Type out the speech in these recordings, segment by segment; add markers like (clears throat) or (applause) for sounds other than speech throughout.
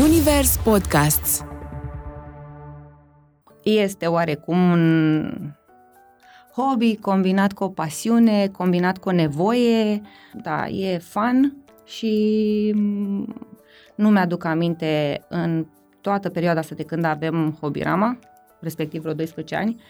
Zunivers Podcasts Este oarecum un hobby combinat cu o pasiune, combinat cu o nevoie. Da, e fun și mm, nu mi-aduc aminte în toată perioada asta de când avem Hobirama, respectiv vreo 12 ani,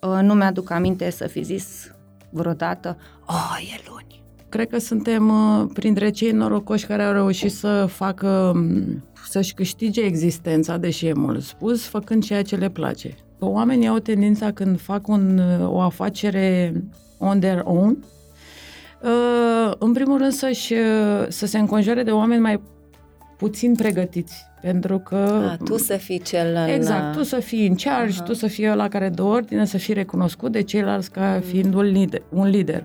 uh, nu mi-aduc aminte să fi zis vreodată, oh, e luni. Cred că suntem uh, printre cei norocoși care au reușit să facă, mm, să-și câștige existența, deși e mult spus, făcând ceea ce le place. Oamenii au tendința când fac un, uh, o afacere on their own, uh, în primul rând să-și, să se înconjoare de oameni mai puțin pregătiți. Pentru că... A, tu să fii cel în... Exact, tu să fii în charge, uh-huh. tu să fii ăla care dă ordine, să fii recunoscut de ceilalți ca fiind un lider. Un lider.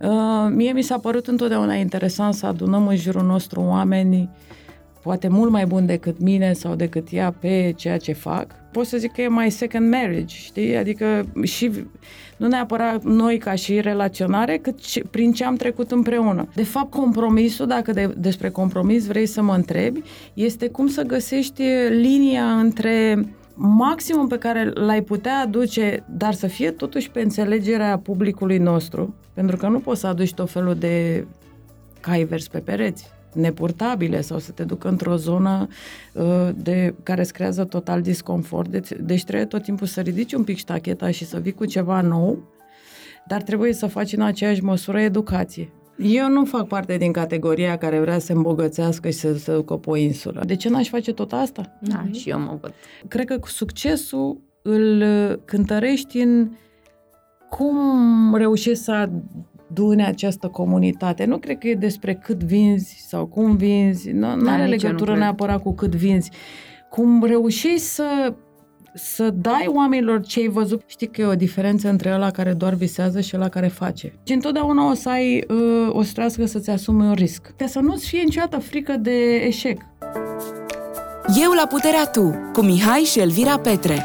Uh, mie mi s-a părut întotdeauna interesant să adunăm în jurul nostru oameni poate mult mai buni decât mine sau decât ea pe ceea ce fac. Pot să zic că e mai second marriage, știi? Adică și nu neapărat noi ca și relaționare, cât și prin ce am trecut împreună. De fapt, compromisul, dacă de, despre compromis vrei să mă întrebi, este cum să găsești linia între maximum pe care l-ai putea aduce, dar să fie totuși pe înțelegerea publicului nostru, pentru că nu poți să aduci tot felul de cai vers pe pereți nepurtabile sau să te ducă într-o zonă uh, de, care îți creează total disconfort. Deci, deci trebuie tot timpul să ridici un pic ștacheta și să vii cu ceva nou, dar trebuie să faci în aceeași măsură educație. Eu nu fac parte din categoria care vrea să se îmbogățească și să se ducă pe o insulă. De ce n-aș face tot asta? Da, mm-hmm. și eu mă văd. Cred că succesul îl cântărești în cum reușești să adune această comunitate. Nu cred că e despre cât vinzi sau cum vinzi, nu da, are legătură neapărat cu cât vinzi. Cum reușești să să dai oamenilor ce ai văzut. Știi că e o diferență între ăla care doar visează și ăla care face. Și întotdeauna o să ai, uh, o să trească să-ți asumi un risc. Ca să nu-ți fie niciodată frică de eșec. Eu la puterea tu, cu Mihai și Elvira Petre.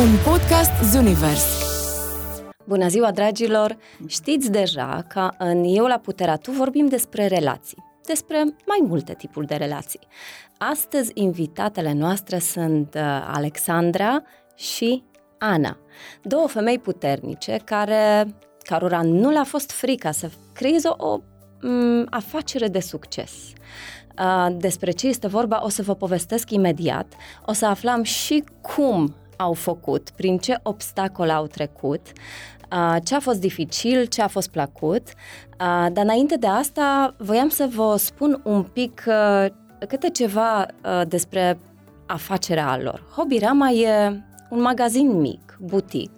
Un podcast Zunivers. Bună ziua, dragilor! Știți deja că în Eu la Puterea Tu vorbim despre relații, despre mai multe tipuri de relații. Astăzi, invitatele noastre sunt uh, Alexandra și Ana, două femei puternice care, cărora nu le-a fost frica să creeze o m, afacere de succes. Uh, despre ce este vorba o să vă povestesc imediat. O să aflăm și cum au făcut, prin ce obstacole au trecut, ce a fost dificil, ce a fost plăcut, dar înainte de asta voiam să vă spun un pic câte ceva despre afacerea lor. Hobirama e un magazin mic, butic,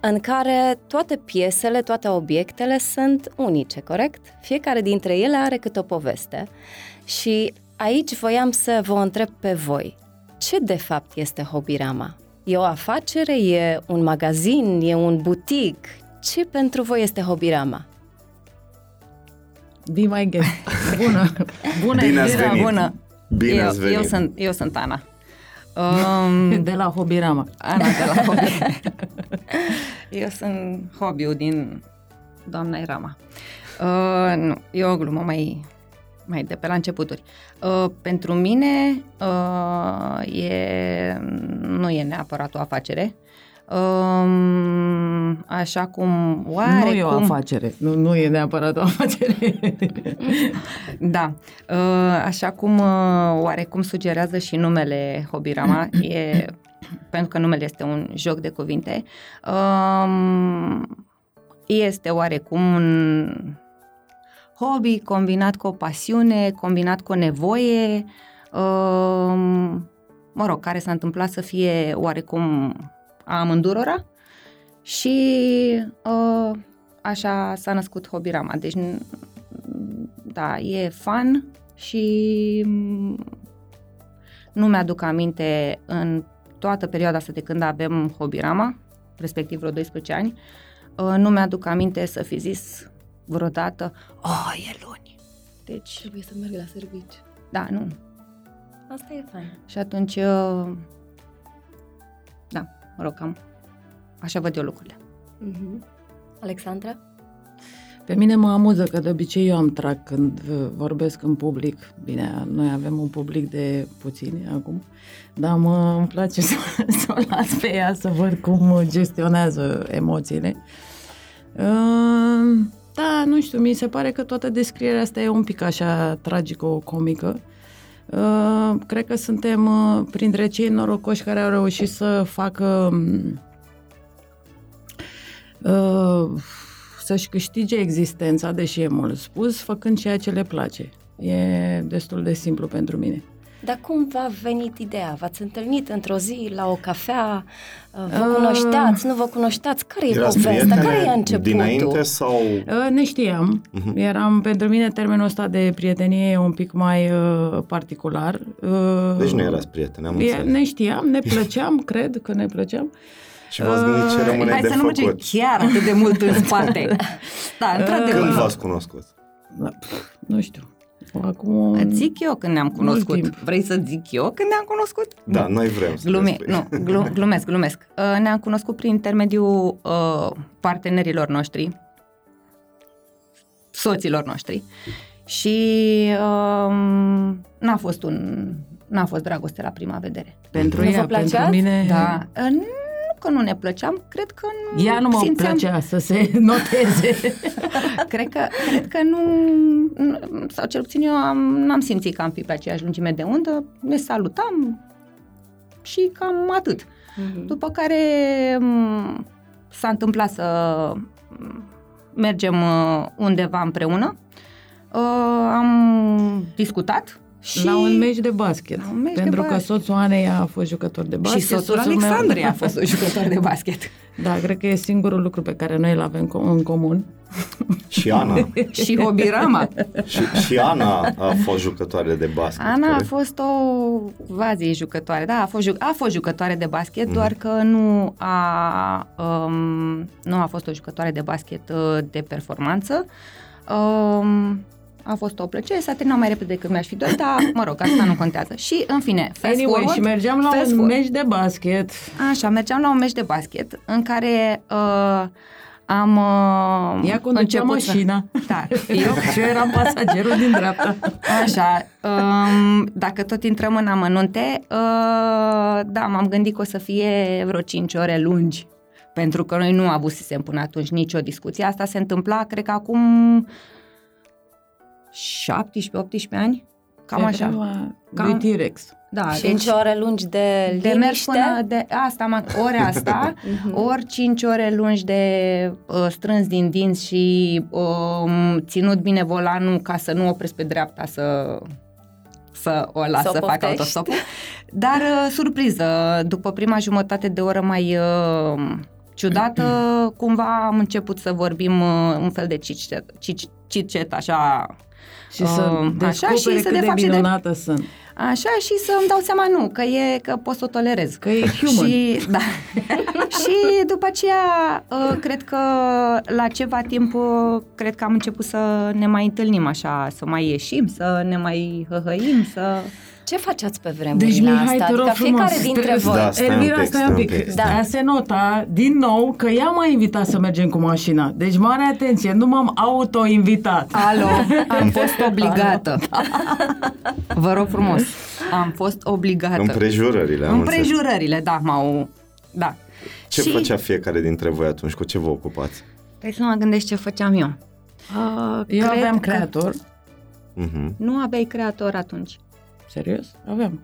în care toate piesele, toate obiectele sunt unice, corect? Fiecare dintre ele are câte o poveste și aici voiam să vă întreb pe voi, ce de fapt este Hobirama? E o afacere, e un magazin, e un butic. Ce pentru voi este Hobirama? Be my guest. Bună! Bună, Bine ați venit. bună! Bine eu, ați venit. Eu sunt, eu sunt Ana. Um, (laughs) de la Hobirama. Ana de la Hobirama. (laughs) eu sunt hobby din doamna Irama. Uh, nu, e o glumă mai mai de pe la începuturi. Uh, pentru mine uh, e, nu e neapărat o afacere. Uh, așa cum oare Nu e o afacere, nu, nu e neapărat o afacere. (laughs) da, uh, așa cum uh, oarecum sugerează și numele Hobirama, e, pentru că numele este un joc de cuvinte, uh, este oarecum un hobby combinat cu o pasiune, combinat cu o nevoie, uh, mă rog, care s-a întâmplat să fie oarecum a amândurora și uh, așa s-a născut Hobirama. Deci, da, e fun și nu mi-aduc aminte în toată perioada asta de când avem Hobirama, respectiv vreo 12 ani, uh, nu mi-aduc aminte să fi zis vreodată, oh, e luni. Deci... Trebuie să merg la serviciu. Da, nu. Asta e fain. Și atunci, uh, da, mă rog, cam așa văd eu lucrurile. Mm-hmm. Alexandra? Pe mine mă amuză că de obicei eu am trag când uh, vorbesc în public. Bine, noi avem un public de puțini acum, dar mă, îmi place (laughs) să, să o las pe ea să văd cum gestionează emoțiile. Uh, da, nu știu, mi se pare că toată descrierea asta e un pic așa tragico-comică. Uh, cred că suntem uh, printre cei norocoși care au reușit să facă uh, să-și câștige existența, deși e mult spus, făcând ceea ce le place. E destul de simplu pentru mine. Dar cum v-a venit ideea? V-ați întâlnit într-o zi la o cafea? Vă uh, cunoșteați? Nu vă cunoșteați? Care e povestea? Care e începutul? Dinainte sau... Uh, ne știam. Uh-huh. Eram, pentru mine, termenul ăsta de prietenie e un pic mai uh, particular. Uh, deci nu erați prieteni, am e, Ne știam, ne plăceam, (laughs) cred că ne plăceam. Și v-ați gândit ce rămâne Hai de să nu făcut. mergem chiar atât de mult în spate. (laughs) da, într-adevăr. Când v-ați cunoscut? Da, nu știu. Acum... Îți zic eu când ne-am cunoscut. timp. Vrei să zic eu când ne-am cunoscut? Da, noi vrem să Glume, ne spui. nu, glu, glumesc, glumesc. Uh, ne-am cunoscut prin intermediul uh, partenerilor noștri, soților noștri și uh, n-a fost un n-a fost dragoste la prima vedere. Pentru Nu vă ea, pentru plăceați? mine... Da, uh, nu că nu ne plăceam, cred că nu Ea nu mă simțeam, plăcea să se (laughs) noteze. (laughs) Cred că, cred că nu, nu, sau cel puțin eu am, n-am simțit că am fi pe aceeași lungime de undă, ne salutam și cam atât. Mhm. După care m, s-a întâmplat să m, mergem uh, undeva împreună. Uh, Am discutat și... La un meci de basket. La un meci de pentru că basket. soțul Anei a fost jucător de basket. și soțul meu- Alexandrei a fost un jucător de basket. (laughs) Da, cred că e singurul lucru pe care noi îl avem co- în comun. (laughs) Și Ana. (laughs) și Hobirama. și, și Ana a fost jucătoare de basket. Ana a corect? fost o vazie jucătoare, da, a fost, ju- a fost jucătoare de basket, Mhm. doar că nu a, um, nu a fost o jucătoare de basket uh, de performanță. Um, a fost o plăcere, s-a terminat mai repede decât mi-aș fi dorit, dar, mă rog, asta nu contează. Și, în fine, fast Anyway, forward, și mergeam la fast un forward. meci de basket. Așa, mergeam la un meci de basket în care uh, am uh, Ea conducea început să- mașina. Da, (laughs) Eu, și eu eram pasagerul din dreapta. Așa, um, dacă tot intrăm în amănunte, uh, da, m-am gândit că o să fie vreo 5 ore lungi, pentru că noi nu avusesem până atunci nicio discuție. Asta se întâmpla, cred că acum 17-18 ani, cam Pe așa. vremea Cam- lui T-Rex. Da, Cinci ore lungi de de mers liniște. până de asta, am, (laughs) ori asta, ori 5 ore lungi de uh, strâns din dinți și um, ținut bine volanul ca să nu opresc pe dreapta să să o las Să o să, fac poftești. autostopul. Dar uh, surpriză, după prima jumătate de oră mai uh, ciudată, (clears throat) cumva am început să vorbim uh, un fel de chit-chat, chit-chat așa Și să Um, descopere așa, și să cât de de fapt și de- minunată sunt. Așa și să-mi dau seama nu, că e că pot să o tolerez. Că e human. Și, da. (laughs) și după aceea, uh, cred că la ceva timp, uh, cred că am început să ne mai întâlnim așa, să mai ieșim, să ne mai hăhăim, să... Ce faceați pe vremurile Deci, Mihai, astea? te rog Adică fiecare frumos, dintre trebuie- voi. Da, stai un Elvira, pic, stai un stai un pic. pic. Da. Ea se nota din nou că ea m-a invitat să mergem cu mașina. Deci, mare atenție, nu m-am auto-invitat. Alo, (laughs) am fost obligată. Vă rog frumos, am fost obligată. Împrejurările, am înțeles. Împrejurările, da, m-au... Da. Ce și... făcea fiecare dintre voi atunci? Cu ce vă ocupați? Trebuie să mă gândesc ce făceam eu. Uh, Eu cred aveam că- creator. Mhm. Nu aveai creator atunci. Serios? Aveam.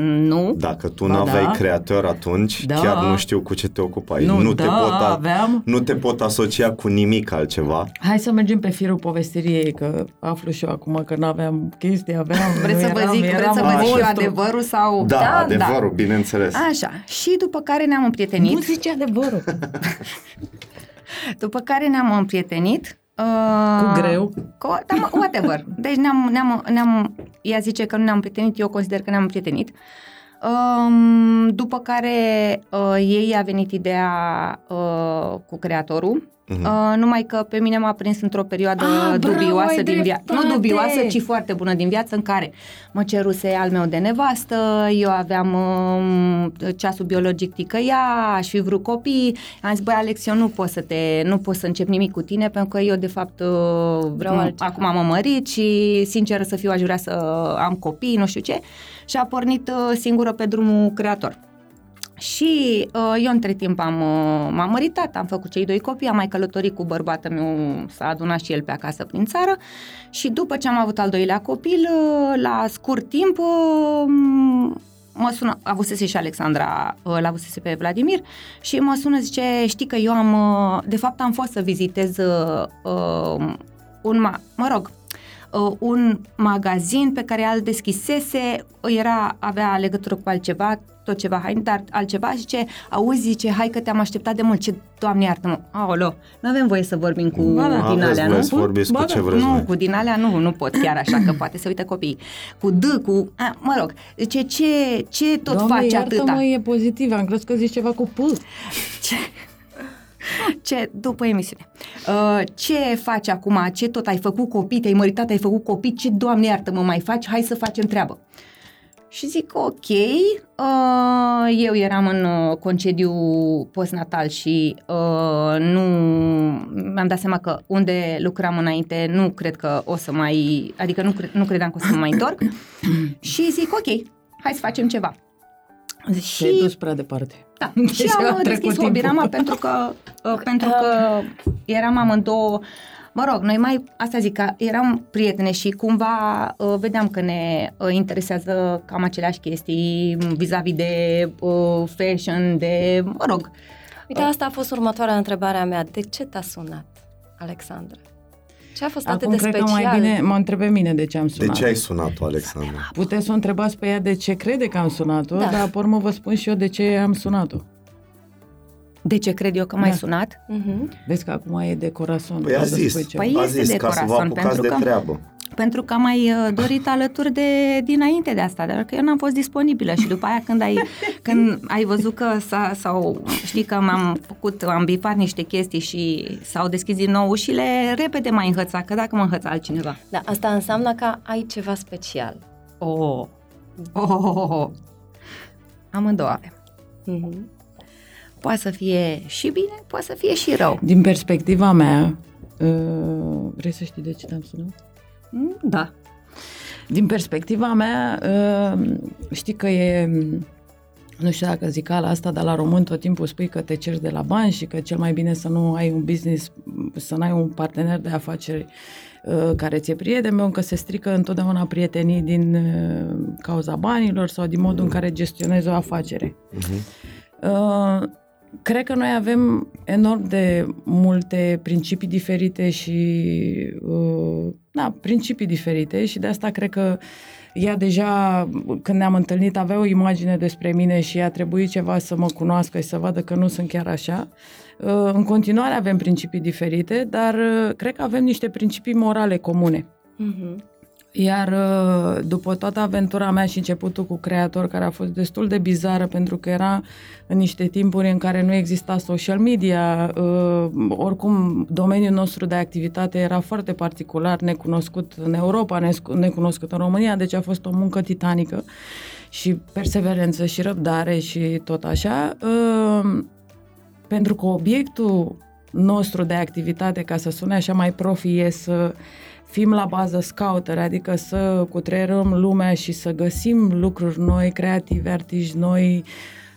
Nu. Dacă tu Ba nu aveai da. creator atunci, Da. chiar nu știu cu ce te ocupai. Nu, nu, da, te pot a- aveam. nu te pot asocia cu nimic altceva. Hai să mergem pe firul povestirii ei, că aflu și eu acum că nu aveam chestii, aveam... Vreți să vă eram- zic, eram vreți să vă în zic eu postul. adevărul sau... Da, da adevărul, da. bineînțeles. Așa. Și după care ne-am împrietenit. Nu zice adevărul. (laughs) După care ne-am împrietenit. Uh, Cu greu. Cu, da, mă, whatever. Deci ne-am, ne-am, ne-am, ea zice că nu ne-am împrietenit, eu consider că ne-am împrietenit. Um, după care uh, ei a venit ideea uh, cu creatorul Uh-huh. Uh, numai că pe mine m-a prins într-o perioadă Ah, bravo, dubioasă ai din viață. Nu dreptate! dubioasă, ci foarte bună din viață, în care mă ceruse al meu de nevastă, eu aveam um, ceasul biologic ticăia, aș fi vrut copii. Am zis, băi, Alex, eu nu pot să te, nu pot să încep nimic cu tine, pentru că eu, de fapt, uh, Vreau m- altceva. acum am mărit și, sinceră să fiu, aș vrea să am copii, nu știu ce. Și a pornit uh, singură pe drumul creator. Și uh, eu între timp am, uh, m-am măritat, am făcut cei doi copii, am mai călătorit cu bărbatul meu, s-a adunat și el pe acasă prin țară și după ce am avut al doilea copil, uh, la scurt timp, uh, mă sună, avusese și Alexandra, uh, l-avusese pe Vladimir și mă sună, zice, știi că eu am, uh, de fapt am fost să vizitez uh, uh, un, ma- mă rog, uh, un magazin pe care al deschisese, era, avea legătură cu altceva, tot ceva haine, dar altceva, zice, auzi, zice, hai că te-am așteptat de mult, ce, doamne iartă-mă, aolo, nu avem voie să vorbim cu Ba da. din Aveți alea, voie nu? să vorbiți Ba cu da. ce vreți Nu, voi. cu din alea nu, nu pot chiar așa, că poate să uite copiii. Cu D, cu, a, mă rog, zice, ce, ce tot Doamne, faci iartă-mă, atâta? e pozitiv. Am crezut că zici ceva cu P. Ce, ce, după emisiune, uh, ce faci acum, ce tot ai făcut copii, te-ai măritat, ai făcut copii, ce, doamne iartă-mă, mai faci, hai să facem treabă. Și zic, ok, uh, eu eram în uh, concediu postnatal și uh, nu mi-am dat seama că unde lucram înainte nu cred că o să mai, adică nu, cre- nu credeam că o să mă mai întorc. (coughs) Și zic, ok, hai să facem ceva. Și... Te-ai dus prea departe. Da, Deci și a am uh, trecut deschis Hobirama timpul. pentru că, uh, pentru că eram amândouă, mă rog, noi mai, asta zic, că eram prietene și cumva uh, vedeam că ne uh, interesează cam aceleași chestii vis-a-vis de uh, fashion, de, mă rog, Uite, asta a fost următoarea întrebare a mea. De ce t-a sunat, Alexandra? Ce a fost atât Acum de cred special? că mai bine mă întrebe mine de ce am De sunat. ce ai sunat-o, Alexandra? Puteți să o întrebați pe ea de ce crede că am sunat-o, Da. dar pe urmă vă spun și eu de ce am sunat-o. de ce cred eu că m-ai Da. sunat? Mhm. Vezi că acum e de corazon. Păi a poți să zis, spui ceva. Păi a este zis de ca să vă corazon, apucați pentru de că- treabă. Pentru că am mai uh, dorit alături de dinainte de asta, dar că eu n-am fost disponibilă și după aia când ai, (laughs) când ai văzut că s-a, sau știi că m-am făcut, am bifat niște chestii și s-au deschis din nou ușile, repede m-ai înhățat, că dacă mă înhăța altcineva. Da, asta înseamnă că ai ceva special. Oh, oh, oh, oh, oh. Amândouă avem. Mhm. Poate să fie și bine, poate să fie și rău. Din perspectiva mea, uh, vrei să știi de ce te-am sunat? Mm, Da. Din perspectiva mea, uh, știi că e, nu știu dacă zic ala asta, dar la român tot timpul spui că te ceri de la bani și că cel mai bine să nu ai un business, să nu ai un partener de afaceri uh, care ți-e prieten, pentru că se strică întotdeauna prietenii din uh, cauza banilor sau din modul în care gestionezi o afacere. Uh, cred că noi avem enorm de multe principii diferite și uh, da, principii diferite și de asta cred că ea deja, când ne-am întâlnit, avea o imagine despre mine și a trebuit ceva să mă cunoască și să vadă că nu sunt chiar așa. Uh, în continuare avem principii diferite, dar uh, cred că avem niște principii morale comune. Mhm. Iar uh, după toată aventura mea și începutul cu creator, care a fost destul de bizară pentru că era în niște timpuri în care nu exista social media, uh, oricum domeniul nostru de activitate era foarte particular, necunoscut în Europa, nescu- necunoscut în România, deci a fost o muncă titanică și perseverență și răbdare și tot așa. Uh, pentru că obiectul nostru de activitate, ca să sune așa mai profi, e să fim la bază scouter, adică să cutreierăm lumea și să găsim lucruri noi, creative, artiști noi,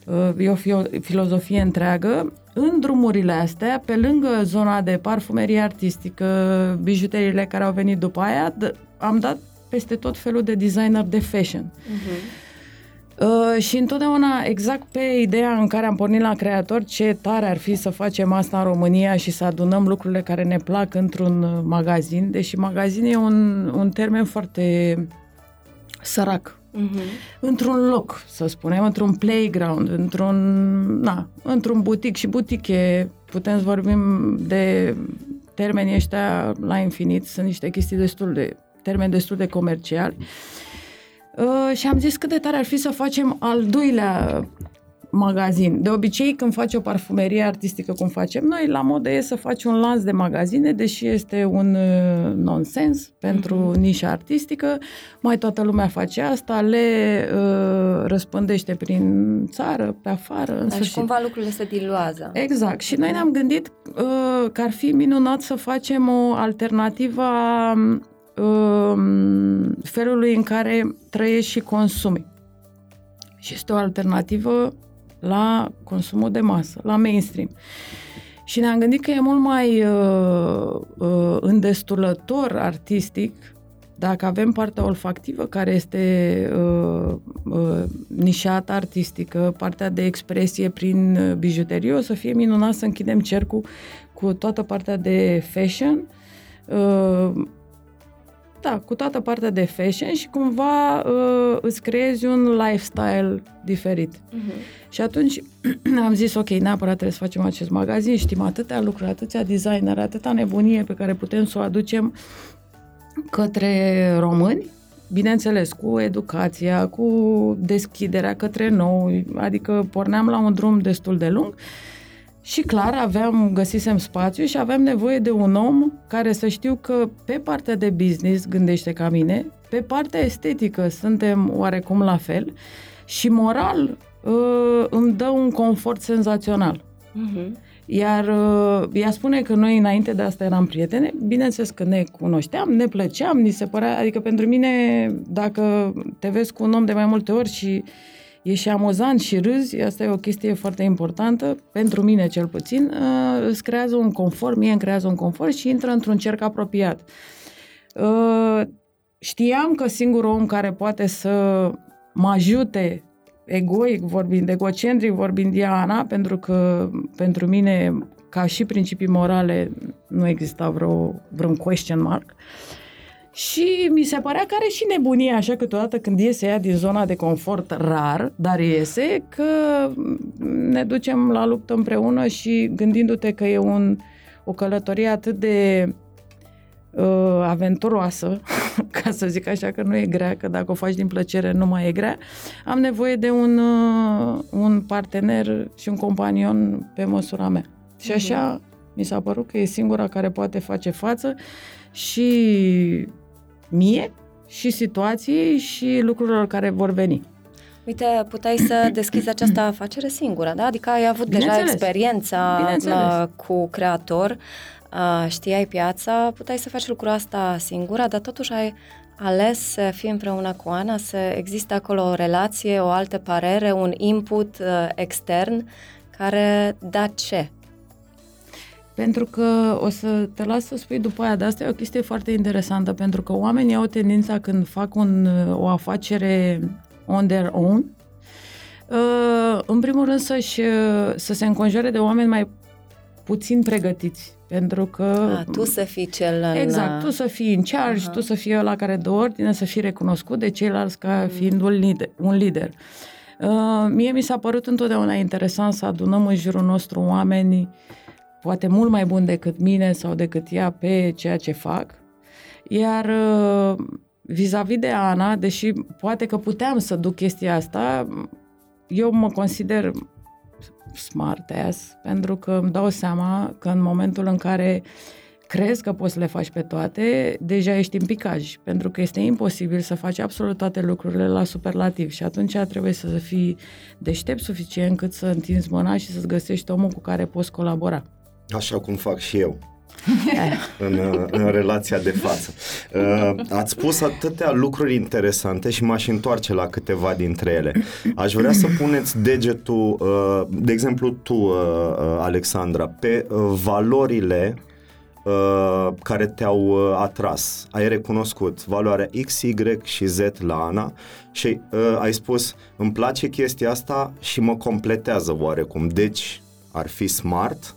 uh, e o fio- filozofie întreagă. În drumurile astea, pe lângă zona de parfumerie artistică, bijuteriile care au venit după aia, d- am dat peste tot felul de designer de fashion. Uh, și întotdeauna exact pe ideea în care am pornit la creator, ce tare ar fi să facem asta în România și să adunăm lucrurile care ne plac într-un uh, magazin, deși magazin e un, un termen foarte sărac. Mhm. Într-un loc, să spunem, într-un playground, într-un, na, într-un butic și butic e, putem să vorbim de termenii ăștia la infinit, sunt niște chestii destul de, termeni destul de comerciali. Uh, și am zis cât de tare ar fi să facem al doilea magazin. De obicei, când faci o parfumerie artistică, cum facem noi, la modă e să faci un lanț de magazine, deși este un uh, nonsens pentru mm-hmm. nișa artistică. Mai toată lumea face asta, le uh, răspândește prin țară, pe afară. În Dar și cumva lucrurile se diluează. Exact. Și noi ne-am gândit uh, că ar fi minunat să facem o alternativă a uh, felului în care trăiești și consumi. Și este o alternativă la consumul de masă, la mainstream. Și ne-am gândit că e mult mai uh, uh, îndestulător artistic dacă avem partea olfactivă care este uh, uh, nișată artistică, partea de expresie prin bijuterie, o să fie minunat să închidem cercul cu toată partea de fashion, uh, da, cu toată partea de fashion și cumva uh, îți creezi un lifestyle diferit. Uh-huh. Și atunci (clears throat) am zis, ok, neapărat trebuie să facem acest magazin, știm atâtea lucruri, atâția designer, atâta nebunie pe care putem să o aducem către români, bineînțeles, cu educația, cu deschiderea către nou, adică porneam la un drum destul de lung și clar aveam, găsisem spațiu și aveam nevoie de un om care să știu că pe partea de business gândește ca mine, pe partea estetică suntem oarecum la fel și moral uh, îmi dă un confort senzațional. Uh-huh. Iar uh, ea spune că noi înainte de asta eram prietene, bineînțeles că ne cunoșteam, ne plăceam, ni se părea, adică pentru mine, dacă te vezi cu un om de mai multe ori și e și amuzant și râzi, asta e o chestie foarte importantă, pentru mine cel puțin, uh, îți creează un confort, mie îmi creează un confort și intră într-un cerc apropiat. Uh, știam că singurul om care poate să mă ajute egoic vorbind, egocentric vorbind Diana, pentru că pentru mine, ca și principii morale, nu exista vreo, vreun question mark. Și mi se părea că are și nebunie, așa câteodată când iese ea din zona de confort rar, dar iese, că ne ducem la luptă împreună și gândindu-te că e un, o călătorie atât de uh, aventuroasă, (laughs) ca să zic așa că nu e grea, că dacă o faci din plăcere nu mai e grea, am nevoie de un, uh, un partener și un companion pe măsura mea. Și așa uh-huh. mi s-a părut că e singura care poate face față și mie, și situației, și lucrurilor care vor veni. Uite, puteai să (clears throat) deschizi această afacere singură, da? Adică ai avut deja experiența uh, cu creator, știai piața, puteai să faci lucrul asta singura, dar totuși ai ales să fii împreună cu Ana, să existe acolo o relație, o altă parere, un input uh, extern care da ce? Pentru că o să te las să spui după aia, dar asta e o chestie foarte interesantă, pentru că oamenii au tendința când fac un, o afacere on their own, uh, în primul rând să-și, să se înconjoare de oameni mai puțin pregătiți pentru că... A, tu să fii cel în... Exact, tu să fii în charge, uh-huh. tu să fii ăla care dă ordine, să fii recunoscut de ceilalți ca uh-huh. fiind un lider. Un lider. Uh, mie mi s-a părut întotdeauna interesant să adunăm în jurul nostru oameni poate mult mai buni decât mine sau decât ea pe ceea ce fac. Iar uh, vis-a-vis de Ana, deși poate că puteam să duc chestia asta, eu mă consider smart ass, pentru că îmi dau seama că în momentul în care crezi că poți să le faci pe toate, deja ești în picaj, pentru că este imposibil să faci absolut toate lucrurile la superlativ și atunci trebuie să fii deștept suficient cât să întinzi mâna și să-ți găsești omul cu care poți colabora. Așa cum fac și eu. (laughs) în, în relația de față. Uh, ați spus atâtea lucruri interesante și m-aș întoarce la câteva dintre ele. Aș vrea să puneți degetul, uh, de exemplu tu, uh, Alexandra, pe valorile care te-au atras. Ai recunoscut valoarea X, Y și Z la Ana și ai spus îmi place chestia asta și mă completează oarecum. Deci ar fi smart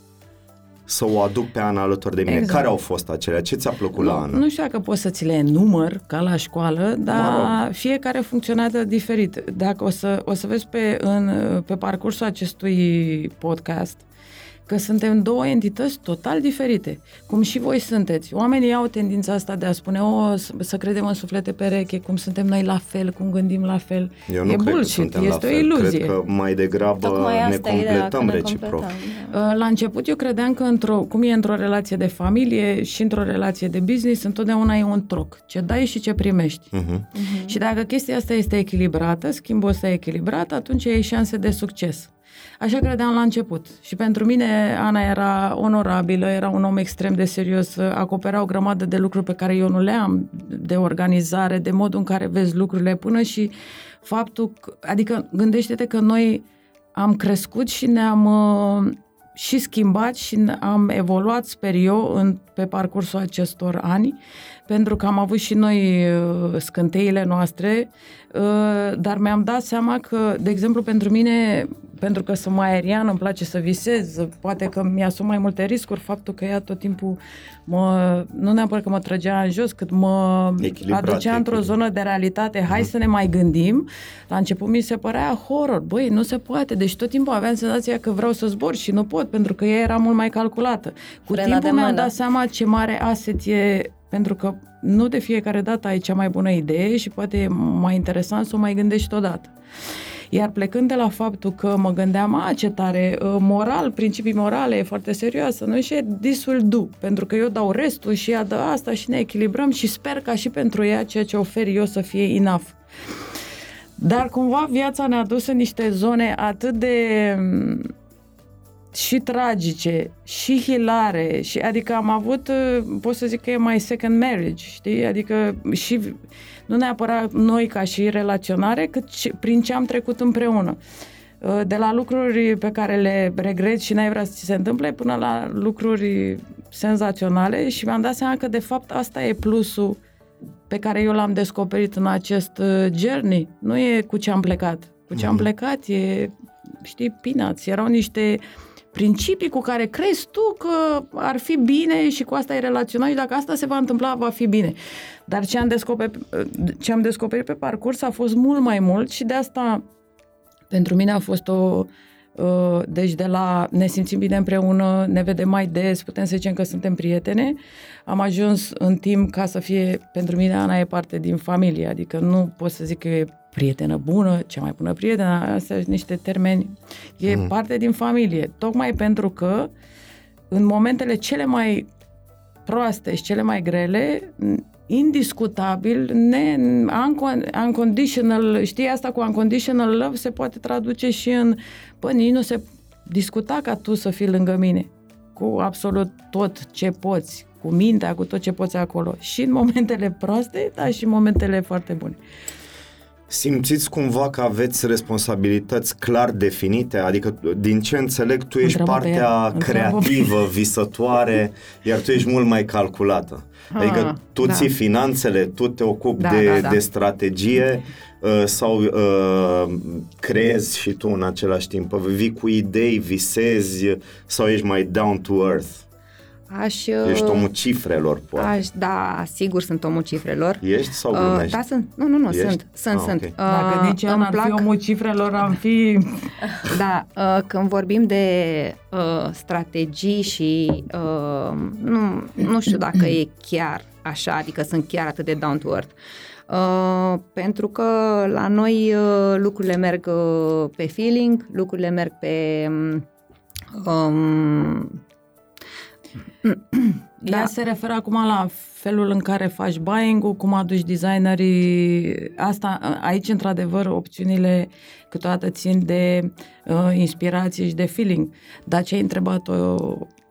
să o aduc pe Ana alături de mine. Exact. Care au fost acelea? Ce ți-a plăcut nu, la Ana? Nu știu dacă pot să ți le număr ca la școală, dar mă rog. fiecare funcționează diferit. Dacă o să, o să vezi pe, în, pe parcursul acestui podcast că suntem două entități total diferite, cum și voi sunteți. Oamenii au tendința asta de a spune, o, să credem în suflete pereche, cum suntem noi la fel, cum gândim la fel. Eu nu e cred bullshit, că este la o fel. iluzie. Cred că mai degrabă Tocmai ne asta e ideea, că completăm ne reciproc. completăm, da. Uh, La început eu credeam că într-o, cum e într-o relație de familie și într-o relație de business, întotdeauna e un troc. Ce dai și ce primești. Mhm. Și dacă chestia asta este echilibrată, schimbul ăsta e echilibrat, atunci ai șanse de succes. Așa credeam la început. Și pentru mine Ana era onorabilă, era un om extrem de serios, acopera o grămadă de lucruri pe care eu nu le am, de organizare, de modul în care vezi lucrurile, până și faptul, că, adică gândește-te că noi am crescut și ne-am uh, și schimbat și ne- am evoluat, sper eu, în, pe parcursul acestor ani, pentru că am avut și noi uh, scânteile noastre, uh, dar mi-am dat seama că, de exemplu, pentru mine, pentru că sunt mai aerian, îmi place să visez, poate că mi-asum mai multe riscuri, faptul că ea tot timpul mă, nu neapărat că mă trăgea în jos, cât mă Echilibrat, aducea într-o echilibrat. zonă de realitate, hai să ne mai gândim. La început mi se părea horror, băi, nu se poate, deci tot timpul aveam senzația că vreau să zbor și nu pot, pentru că ea era mult mai calculată. Cu Frena timpul de mi-am mână. dat seama ce mare asset e, pentru că nu de fiecare dată ai cea mai bună idee și poate e mai interesant să o mai gândești odată. Iar plecând de la faptul că mă gândeam, a, ce tare, uh, moral, principii morale, e foarte serioasă, nu? Și this will do, pentru că eu dau restul și ea dă asta și ne echilibrăm și sper ca și pentru ea ceea ce ofer eu să fie enough. Dar cumva viața ne-a dus în niște zone atât de mm, și tragice, și hilare, și adică am avut, uh, pot să zic că e mai second marriage, știi? Adică și nu neapărat noi ca și relaționare, cât și prin ce am trecut împreună. Uh, De la lucruri pe care le regret și n-ai vrea să ți se întâmple, până la lucruri senzaționale și mi-am dat seama că de fapt asta e plusul pe care eu l-am descoperit în acest uh, journey. Nu e cu ce am plecat. Cu ce am Mhm. plecat e, știi, peanuts. Erau niște principii cu care crezi tu că ar fi bine și cu asta e relaționat și dacă asta se va întâmpla, va fi bine. Dar ce am descoperit, ce am descoperit pe parcurs a fost mult mai mult și de asta pentru mine a fost o uh, deci de la ne simțim bine împreună, ne vedem mai des, putem să zicem că suntem prietene, am ajuns în timp ca să fie, pentru mine Ana e parte din familie, adică nu pot să zic că e prietenă bună, cea mai bună prietenă, astea sunt niște termeni, e Mhm. parte din familie, tocmai pentru că în momentele cele mai proaste și cele mai grele, indiscutabil, ne, uncon, unconditional, știi asta cu unconditional love se poate traduce și în, bă, nici nu se discuta ca tu să fii lângă mine, cu absolut tot ce poți, cu mintea, cu tot ce poți acolo. Și în momentele proaste, dar și în momentele foarte bune. Simțiți cumva că aveți responsabilități clar definite? Adică, din ce înțeleg, tu ești Întreabă pe partea ea. Întreabă pe creativă, visătoare, iar tu ești mult mai calculată. Adică Ah, tu da. ții finanțele, tu te ocupi Da, de, da, da. de strategie uh, sau uh, creezi și tu în același timp? Vii cu idei, visezi sau ești mai down to earth? Aș, Ești omul cifrelor, poate. aș, da, sigur sunt omul cifrelor. Ești sau Uh, glumești? da, sunt. Nu, nu, nu, Ești? sunt. Sunt, Ah, sunt. ok. Uh, Dacă nici eu îmi n-ar fi plac- omul cifrelor, am fi... (laughs) Da, uh, când vorbim de uh, strategii și uh, nu, nu știu dacă e chiar așa, adică sunt chiar atât de down to earth. Uh, pentru că la noi uh, lucrurile merg uh, pe feeling, lucrurile merg pe um, Da. Ea Da. se referă acum la felul în care faci buying-ul, cum aduci designerii. Asta, aici, într-adevăr, opțiunile câteodată țin de uh, inspirație și de feeling. Dar ce ai întrebat-o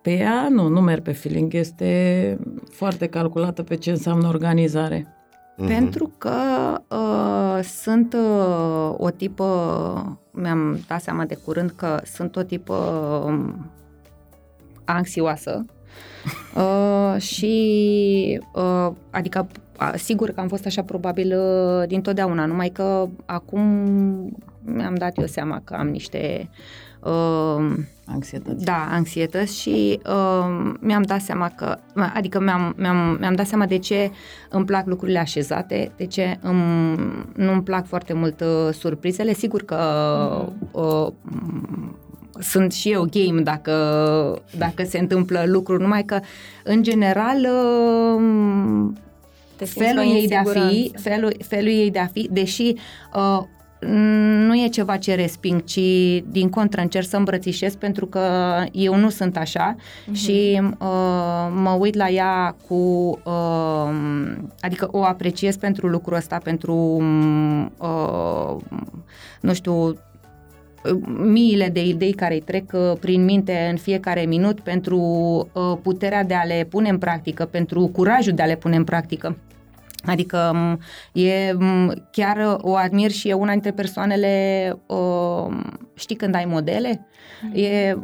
pe ea, nu, nu merg pe feeling. Este foarte calculată pe ce înseamnă organizare. Mhm. Pentru că uh, sunt uh, o tipă, mi-am dat seama de curând că sunt o tipă uh, anxioasă (laughs) uh, și uh, adică a, sigur că am fost așa probabil uh, din totdeauna, numai că acum mi-am dat eu seama că am niște uh, Anxietăți. da, anxietăți și uh, mi-am dat seama că, adică mi-am, mi-am, mi-am dat seama de ce îmi plac lucrurile așezate, de ce îmi, nu îmi plac foarte mult uh, surprizele. Sigur că uh, sunt și eu game dacă, dacă se întâmplă lucruri, numai că, în general, uh, felul ei de a fi, felul, felul ei de a fi, deși uh, nu e ceva ce resping, ci din contră încerc să îmbrățișez pentru că eu nu sunt așa uh-huh. și uh, mă uit la ea cu, uh, adică o apreciez pentru lucrul ăsta, pentru, uh, nu știu, miile de idei care îi trec uh, prin minte în fiecare minut pentru uh, puterea de a le pune în practică, pentru curajul de a le pune în practică. Adică e chiar o admir și e una dintre persoanele, o, știi când ai modele? Mm. E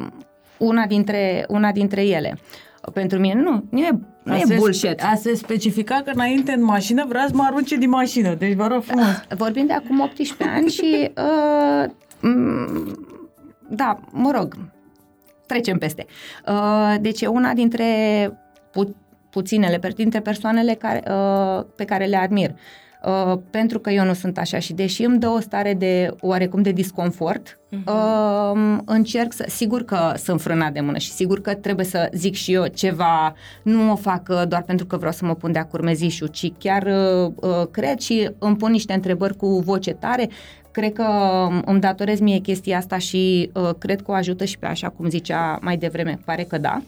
una dintre, una dintre ele. Pentru mine nu, nu e, nu a e bullshit. A se specifica că înainte în mașină vrea să mă arunce din mașină, deci vă rog frumos. Vorbim de acum 18 ani și uh, da, mă rog, trecem peste. Uh, deci e una dintre put- puținele, dintre persoanele care, uh, pe care le admir. Uh, pentru că eu nu sunt așa și deși îmi dă o stare de oarecum de disconfort, uh-huh. uh, încerc să, sigur că sunt frânat de mână și sigur că trebuie să zic și eu ceva, nu o fac uh, doar pentru că vreau să mă pun de-a curmezișul, ci chiar uh, uh, cred și îmi pun niște întrebări cu voce tare, cred că um, îmi datorez mie chestia asta și uh, cred că o ajută și pe așa cum zicea mai devreme, pare că da.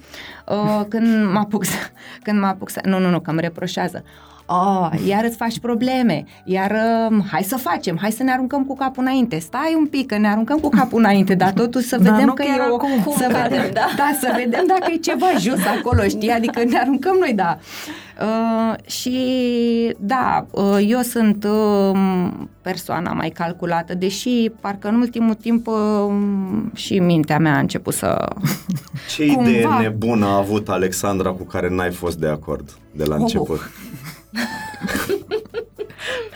Uh, (laughs) când mă apuc să, când mă apuc să, nu, nu, nu, că îmi reproșează oh, iar îți faci probleme, iar uh, hai să facem, hai să ne aruncăm cu capul înainte. Stai un pic, că ne aruncăm cu capul înainte, dar totuși să (laughs) vedem da, că e o... Cum să vedem, da? da, să vedem dacă e ceva (laughs) jos acolo, știi? Adică ne aruncăm noi, da. Uh, și da, uh, eu sunt uh, persoana mai calculată, deși parcă în ultimul timp uh, și mintea mea a început să... (laughs) Ce cumva... idee nebună a avut Alexandra cu care n-ai fost de acord de la oh. început? (laughs)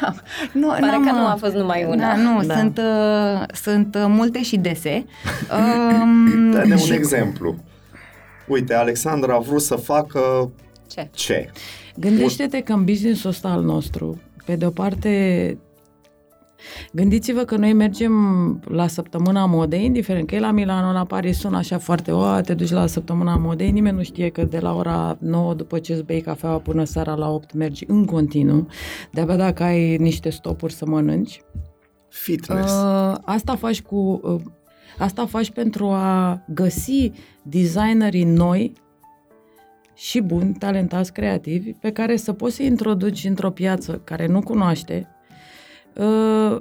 da. nu, Pare că nu a fost numai una. Da, nu, da. sunt, uh, sunt uh, multe și dese. (laughs) um, Dă-ne un și... exemplu. Uite, Alexandra a vrut să facă ce? ce? Gândește-te că în business-ul ăsta al nostru, pe de o parte Gândiți-vă că noi mergem la săptămâna modei, indiferent că e la Milano, la Paris, sună așa foarte, o, te duci la săptămâna modei, nimeni nu știe că de la ora 9 după ce îți bei cafeaua până seara la 8 mergi în continuu, de-abia dacă ai niște stopuri să mănânci. Fitness. Uh, asta faci cu... Uh, asta faci pentru a găsi designerii noi și buni, talentați, creativi, pe care să poți să introduci într-o piață care nu cunoaște, Uh,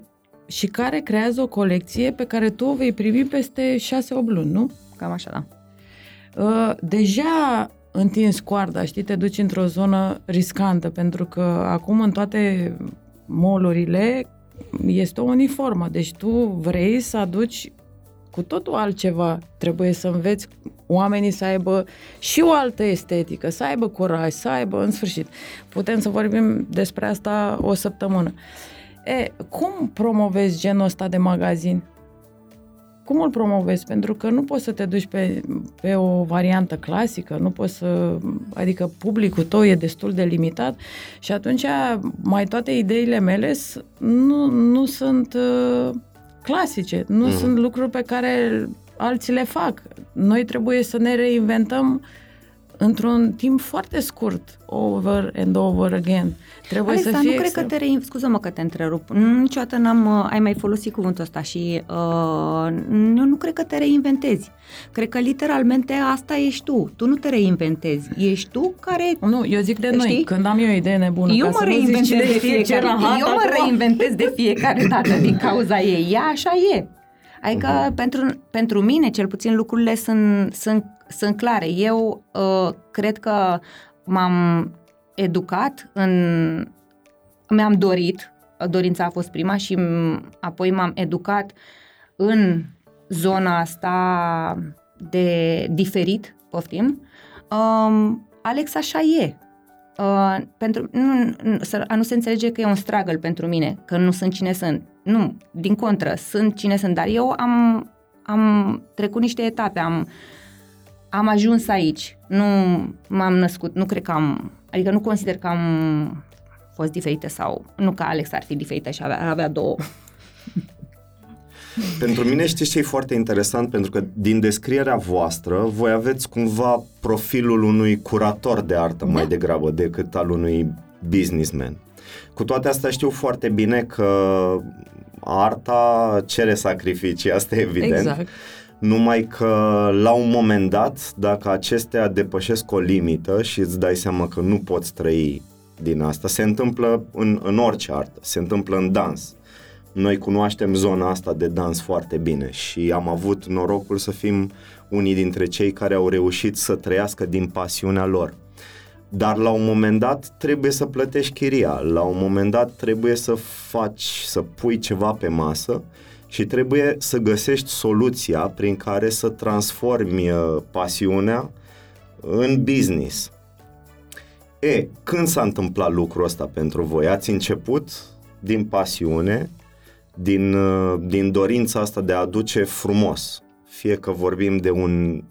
și care creează o colecție pe care tu o vei primi peste 6-8 luni, nu? Cam așa, da. Uh, deja întins coarda, știi, te duci într-o zonă riscantă, pentru că acum în toate molurile este o uniformă, deci tu vrei să aduci cu totul altceva. Trebuie să înveți oamenii să aibă și o altă estetică, să aibă curaj, să aibă, în sfârșit. Putem să vorbim despre asta o săptămână. Uh, E, cum promovezi genul ăsta de magazin? Cum îl promovezi? Pentru că nu poți să te duci pe, pe o variantă clasică, nu poți să... Adică publicul tău e destul de limitat și atunci mai toate ideile mele nu, nu sunt uh, clasice, nu mm. sunt lucruri pe care alții le fac. Noi trebuie să ne reinventăm într-un timp foarte scurt, over and over again. Trebuie Alexa, să fie nu cred extrem. că te rein... Scuză-mă că te întrerup. Niciodată n-am... Uh, ai mai folosit cuvântul ăsta și uh, eu nu cred că te reinventezi. Cred că literalmente asta ești tu. Tu nu te reinventezi. Ești tu care... Nu, eu zic de știi? noi. Când am eu o idee nebună. Eu mă reinventez de, de fiecare Eu mă reinventez de fiecare dată din cauza ei. Ea așa e. Adică uh-huh. pentru, pentru mine, cel puțin, lucrurile sunt, sunt, sunt clare. Eu uh, cred că m-am educat în... Mi-am dorit, dorința a fost prima și apoi m-am educat în zona asta de diferit, poftim. Um, Alex așa e. Uh, pentru, nu, nu, să, a nu se înțelege că e un struggle pentru mine, că nu sunt cine sunt. Nu, din contră, sunt cine sunt, dar eu am, am trecut niște etape, am, am ajuns aici, nu m-am născut, nu cred că am Adică nu consider că am fost diferită sau nu că Alex ar fi diferită și avea, avea două. (laughs) Pentru mine știți ce e foarte interesant? Pentru că din descrierea voastră, voi aveți cumva profilul unui curator de artă da. mai degrabă decât al unui businessman. Cu toate astea știu foarte bine că arta cere sacrificii, asta e evident. Exact. Numai că la un moment dat, dacă acestea depășesc o limită și îți dai seama că nu poți trăi din asta, se întâmplă în, în orice artă, se întâmplă în dans. Noi cunoaștem zona asta de dans foarte bine și am avut norocul să fim unii dintre cei care au reușit să trăiască din pasiunea lor. Dar la un moment dat trebuie să plătești chiria, la un moment dat trebuie să faci, să pui ceva pe masă și trebuie să găsești soluția prin care să transformi uh, pasiunea în business. E, când s-a întâmplat lucrul ăsta pentru voi? Ați început din pasiune, din, uh, din dorința asta de a aduce frumos. Fie că vorbim de un uh,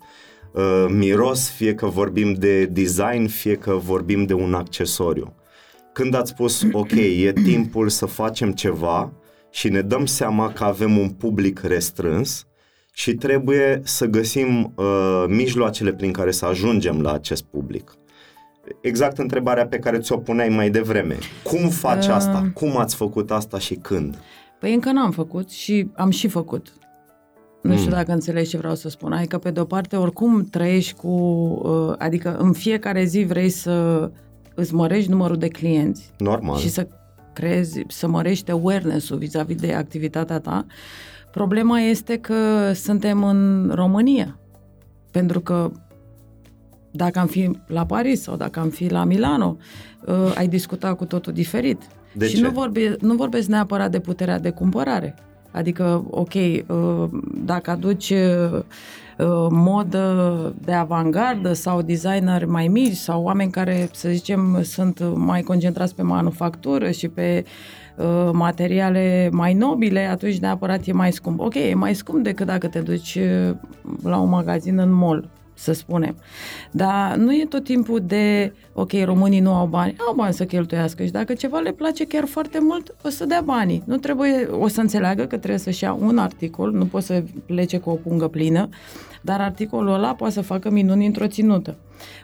miros, fie că vorbim de design, fie că vorbim de un accesoriu. Când ați spus, (clears throat) ok, e timpul să facem ceva și ne dăm seama că avem un public restrâns și trebuie să găsim uh, mijloacele prin care să ajungem la acest public. Exact întrebarea pe care ți-o puneai mai devreme. Cum faci uh... asta? Cum ați făcut asta și când? Păi încă n-am făcut și am și făcut. Nu știu mm. dacă înțelegi ce vreau să spun. Adică, pe de-o parte, oricum trăiești cu... Uh, adică, în fiecare zi vrei să îți mărești numărul de clienți. Normal. Și să creezi, să mărești awareness-ul vis-a-vis de activitatea ta. Problema este că suntem în România. Pentru că dacă am fi la Paris sau dacă am fi la Milano, uh, ai discuta cu totul diferit. De și ce? Nu, vorbe, nu vorbesc neapărat de puterea de cumpărare. Adică, ok, uh, dacă aduci uh, modă de avangardă sau designeri mai mici sau oameni care, să zicem, sunt mai concentrați pe manufactură și pe uh, materiale mai nobile, atunci neapărat e mai scump. Ok, e mai scump decât dacă te duci uh, la un magazin în mall să spunem. Dar nu e tot timpul de, ok, românii nu au bani, au bani să cheltuiască și dacă ceva le place chiar foarte mult, o să dea banii. Nu trebuie, o să înțeleagă că trebuie să-și ia un articol, nu poate să plece cu o pungă plină, dar articolul ăla poate să facă minuni într-o ținută.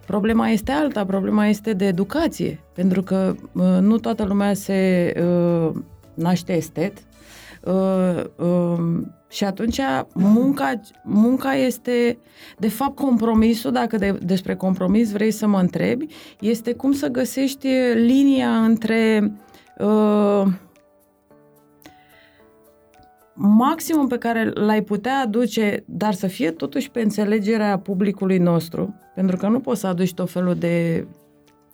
Problema este alta, problema este de educație, pentru că uh, nu toată lumea se uh, naște estet, uh, uh, și atunci munca, munca este, de fapt, compromisul, dacă de, despre compromis vrei să mă întrebi, este cum să găsești linia între uh, maximum pe care l-ai putea aduce, dar să fie totuși pe înțelegerea publicului nostru, pentru că nu poți să aduci tot felul de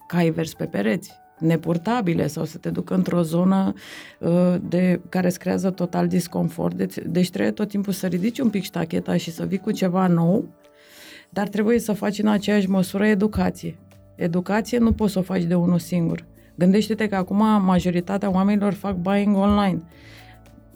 cai vers pe pereți nepurtabile sau să te ducă într-o zonă uh, de, care îți creează total disconfort. Deci, deci trebuie tot timpul să ridici un pic ștacheta și să vii cu ceva nou, dar trebuie să faci în aceeași măsură educație. Educație nu poți să o faci de unul singur. Gândește-te că acum majoritatea oamenilor fac buying online.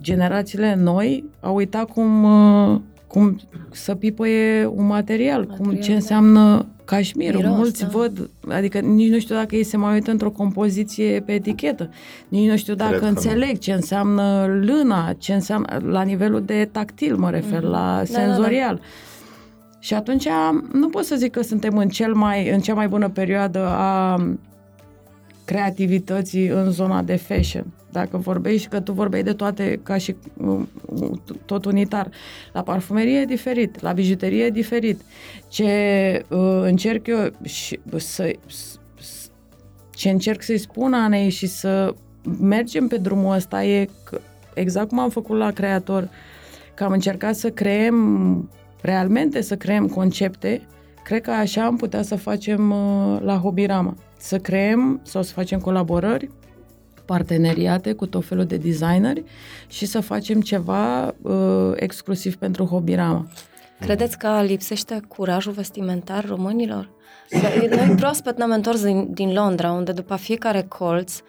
Generațiile noi au uitat cum, uh, cum să pipăie un material, material cum ce da. înseamnă cașmir. Miros, Mulți da. văd, adică nici nu știu dacă ei se mai uită într-o compoziție pe etichetă. Nici nu știu dacă Cred înțeleg ce înseamnă lâna, ce înseamnă la nivelul de tactil, mă refer, mm-hmm. la senzorial. Da, da, da. Și atunci nu pot să zic că suntem în, cel mai, în cea mai bună perioadă a creativității în zona de fashion. Dacă vorbești, că tu vorbeai de toate ca și tot unitar. La parfumerie e diferit, la bijuterie e diferit. Ce uh, încerc eu și, să, ce încerc să-i spun Anei și să mergem pe drumul ăsta e că, exact cum am făcut la creator, că am încercat să creăm realmente, să creăm concepte, cred că așa am putea să facem uh, la Hobirama. Să creăm sau să facem colaborări parteneriate cu tot felul de designeri și să facem ceva uh, exclusiv pentru Hobirama. Credeți că lipsește curajul vestimentar românilor? Noi proaspăt ne-am întors din, din Londra, unde după fiecare colț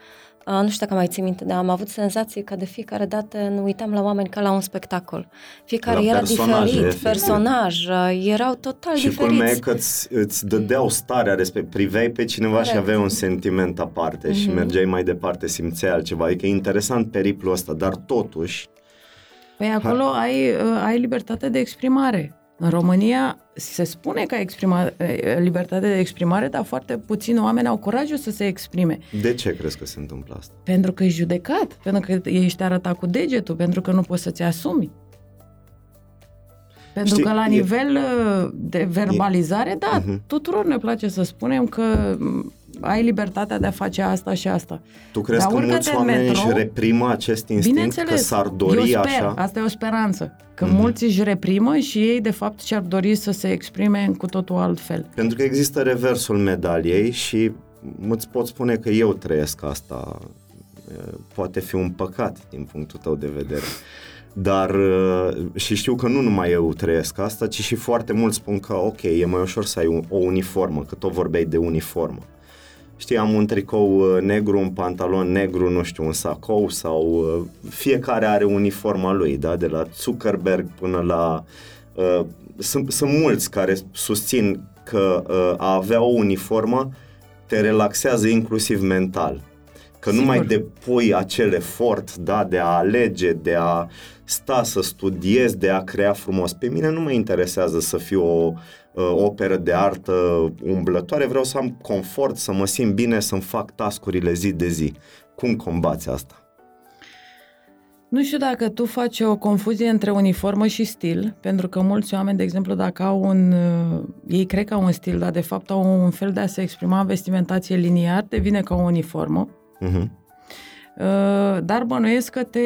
nu știu dacă mai ții minte, dar am avut senzații că de fiecare dată ne uitam la oameni ca la un spectacol. Fiecare la era diferit, personaj, erau total și diferiți. Și culmea că îți, îți dădeau starea respect, priveai pe cineva Corect. și aveai un sentiment aparte mm-hmm. și mhm. mergeai mai departe, simțeai altceva. Adică e interesant periplul ăsta, dar totuși Păi acolo ai, uh, ai libertate de exprimare. În România se spune că ai exprima, uh, libertate de exprimare, dar foarte puțini oameni au curajul să se exprime. De ce crezi că se întâmplă asta? Pentru că ești judecat, pentru că ești arătat cu degetul, pentru că nu poți să-ți asumi. Pentru Știi, că la e- nivel uh, de verbalizare, da, Mhm. tuturor ne place să spunem că m, ai libertatea de a face asta și asta. Tu crezi Dar că urcă-te mulți în oameni metrou, își reprimă acest instinct, că Bineînțeles, s-ar dori eu sper, așa? asta e o speranță, că Mhm. mulți își reprimă și ei de fapt și-ar dori să se exprime în cu totul altfel. Pentru că există reversul medaliei și îți pot spune că eu trăiesc asta. E, Poate fi un păcat din punctul tău de vedere. Dar uh, și știu că nu numai eu trăiesc asta, ci și foarte mulți spun că ok, e mai ușor să ai un- o uniformă, că tot vorbeai de uniformă. Știi, am un tricou uh, negru, un pantalon negru, nu știu, un sacou sau uh, fiecare are uniforma lui, da? De la Zuckerberg până la... Uh, sunt, sunt mulți care susțin că uh, a avea o uniformă te relaxează inclusiv mental. Că nu Sigur. mai depui acel efort, da, de a alege, de a sta să studiezi, de a crea frumos. Pe mine nu mă interesează să fiu o uh, operă de artă umblătoare, vreau să am confort, să mă simt bine, să-mi fac tascurile zi de zi. Cum combați asta? Nu știu dacă tu faci o confuzie între uniformă și stil, pentru că mulți oameni, de exemplu, dacă au un... uh, Ei cred că au un stil, dar de fapt au un fel de a se exprima în vestimentație liniar, devine ca o uniformă. Uh-huh. Uh, Dar bănuiesc că te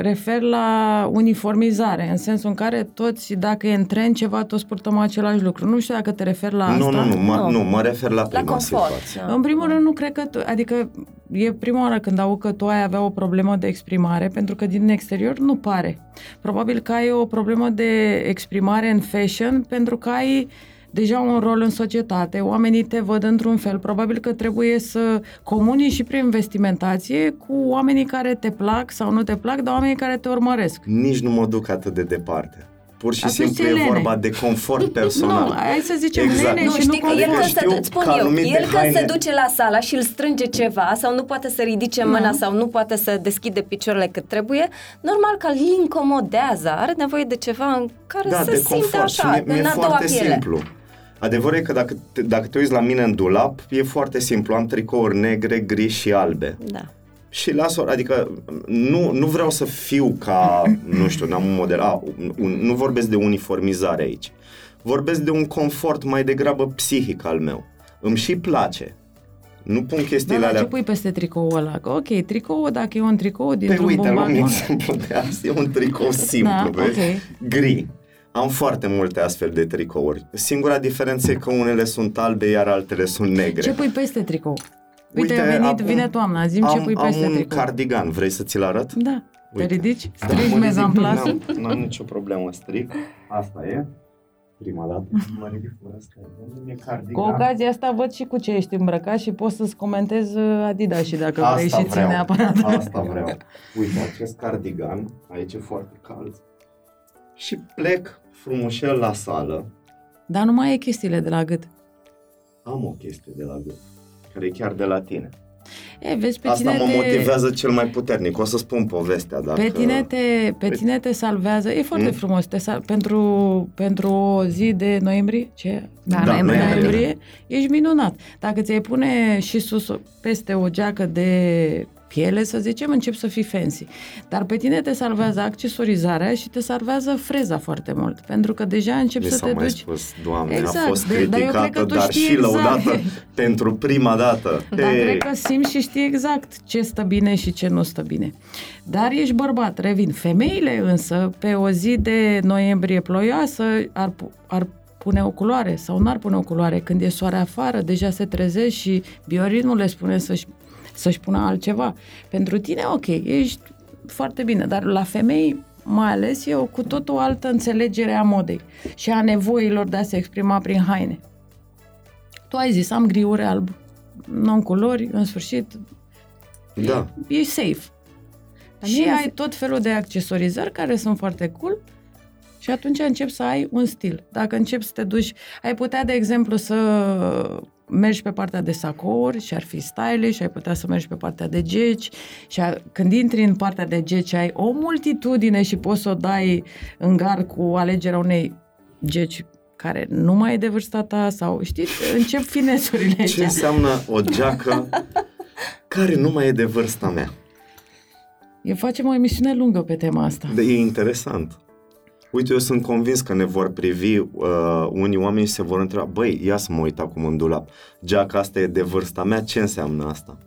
referi la uniformizare, în sensul în care toți, dacă e în tren ceva, toți purtăm același lucru. Nu știu dacă te referi la Nu, asta. nu, nu, mă, Nu. nu, mă refer la prima confort. situație. În primul rând, nu cred că... Tu, adică, e prima oară când aud că tu ai avea o problemă de exprimare, pentru că din exterior nu pare. Probabil că ai o problemă de exprimare în fashion, pentru că ai deja un rol în societate, oamenii te văd într-un fel, probabil că trebuie să comunici și prin vestimentație cu oamenii care te plac sau nu te plac, dar oamenii care te urmăresc. Nici nu mă duc atât de departe. Pur și Atunci simplu e e lene. vorba de confort (laughs) personal. Nu, hai să zicem Exact. lene Nu, și știi nu că el confort. când se, Știu îți spun că eu, anumite el când haine- se duce la sala și îl strânge ceva sau nu poate să ridice mâna sau nu poate să deschide picioarele cât trebuie, normal că îl incomodează, are nevoie de ceva în care da, să de simte confort așa, și mi-e, în mi-e a doua foarte piele. simplu. Adevărul e că dacă te, dacă te uiți la mine în dulap, e foarte simplu. Am tricouri negre, gri și albe. Da. Și las-o, adică nu, nu vreau să fiu ca, nu știu, n-am un model, a, un, nu vorbesc de uniformizare aici. Vorbesc de un confort mai degrabă psihic al meu. Îmi și place. Nu pun Da, chestiile dar ce alea pui peste tricoul ăla? Că, ok, tricou, dacă e un tricou Pe dintr-un uite, luăm bombardier. exemplu de azi, e un tricou simplu, Da, vezi? ok. Gri. Am foarte multe astfel de tricouri. Singura diferență e că unele sunt albe, iar altele sunt negre. Ce pui peste tricou? Uite, Uite, a venit, acum vine toamna, zi am, ce pui am peste un tricou. cardigan, vrei să ți-l arăt? Da, te Uite. ridici, Da, strici mă ridic, mezamplasă. N-am, n-am nicio problemă, stric. Asta e. Prima dată. Mă ridic cu asta. E cardigan. Cu ocazia asta văd și cu ce ești îmbrăcat și poți să-ți comentez uh, Adidas și dacă vrei Asta și ții vreau. neapărat. Asta vreau. Uite, acest cardigan, aici e foarte cald. Și plec frumușel la sală. Dar nu mai e chestiile de la gât. Am o chestie de la gât, care e chiar de la tine. E, vezi, pe Asta tine mă te... motivează cel mai puternic. O să spun povestea dacă... Pe tine, te, pe tine te salvează, e foarte Mm? frumos, te sal, pentru, pentru o zi de noiembrie, ce? Da, Da, noiembrie. noiembrie. noiembrie, ești minunat. Dacă ți-ai pune și sus o- peste o geacă de piele, să zicem, încep să fii fancy. Dar pe tine te salvează accesorizarea și te salvează freza foarte mult, pentru că deja începi Mi să s-a te mai duci... spus, Doamne, Exact, a fost de- dar eu cred criticată, că tu dar știi și exact. lăudată (laughs) pentru prima dată. Dar Hei, cred că simți și știi exact ce stă bine și ce nu stă bine. Dar ești bărbat, revin. Femeile însă, pe o zi de noiembrie ploioasă, ar, pu- ar pune o culoare sau n-ar pune o culoare. Când e soare afară, deja se trezesc și bioritmul le spune să-și, să-și pună altceva. Pentru tine, ok, ești foarte bine, dar la femei mai ales e o cu tot o altă înțelegere a modei și a nevoilor de a se exprima prin haine. Tu ai zis, am griuri alb, non-culori, în sfârșit, Da, e safe. Dar și mie mi ai tot felul de accesorizări care sunt foarte cool și atunci începi să ai un stil. Dacă începi să te duci, ai putea, de exemplu, să mergi pe partea de sacouri și ar fi stylish, ai putea să mergi pe partea de geci și a, când intri în partea de geci ai o multitudine și poți să o dai în gar cu alegerea unei geci care nu mai e de vârsta ta sau știți, încep finesurile Ce înseamnă o geacă care nu mai e de vârsta mea? Eu facem o emisiune lungă pe tema asta. De, e interesant. Uite, eu sunt convins că ne vor privi uh, unii oameni și se vor întreba, băi, ia să mă uit acum în dulap. Geaca asta e de vârsta mea, ce înseamnă asta?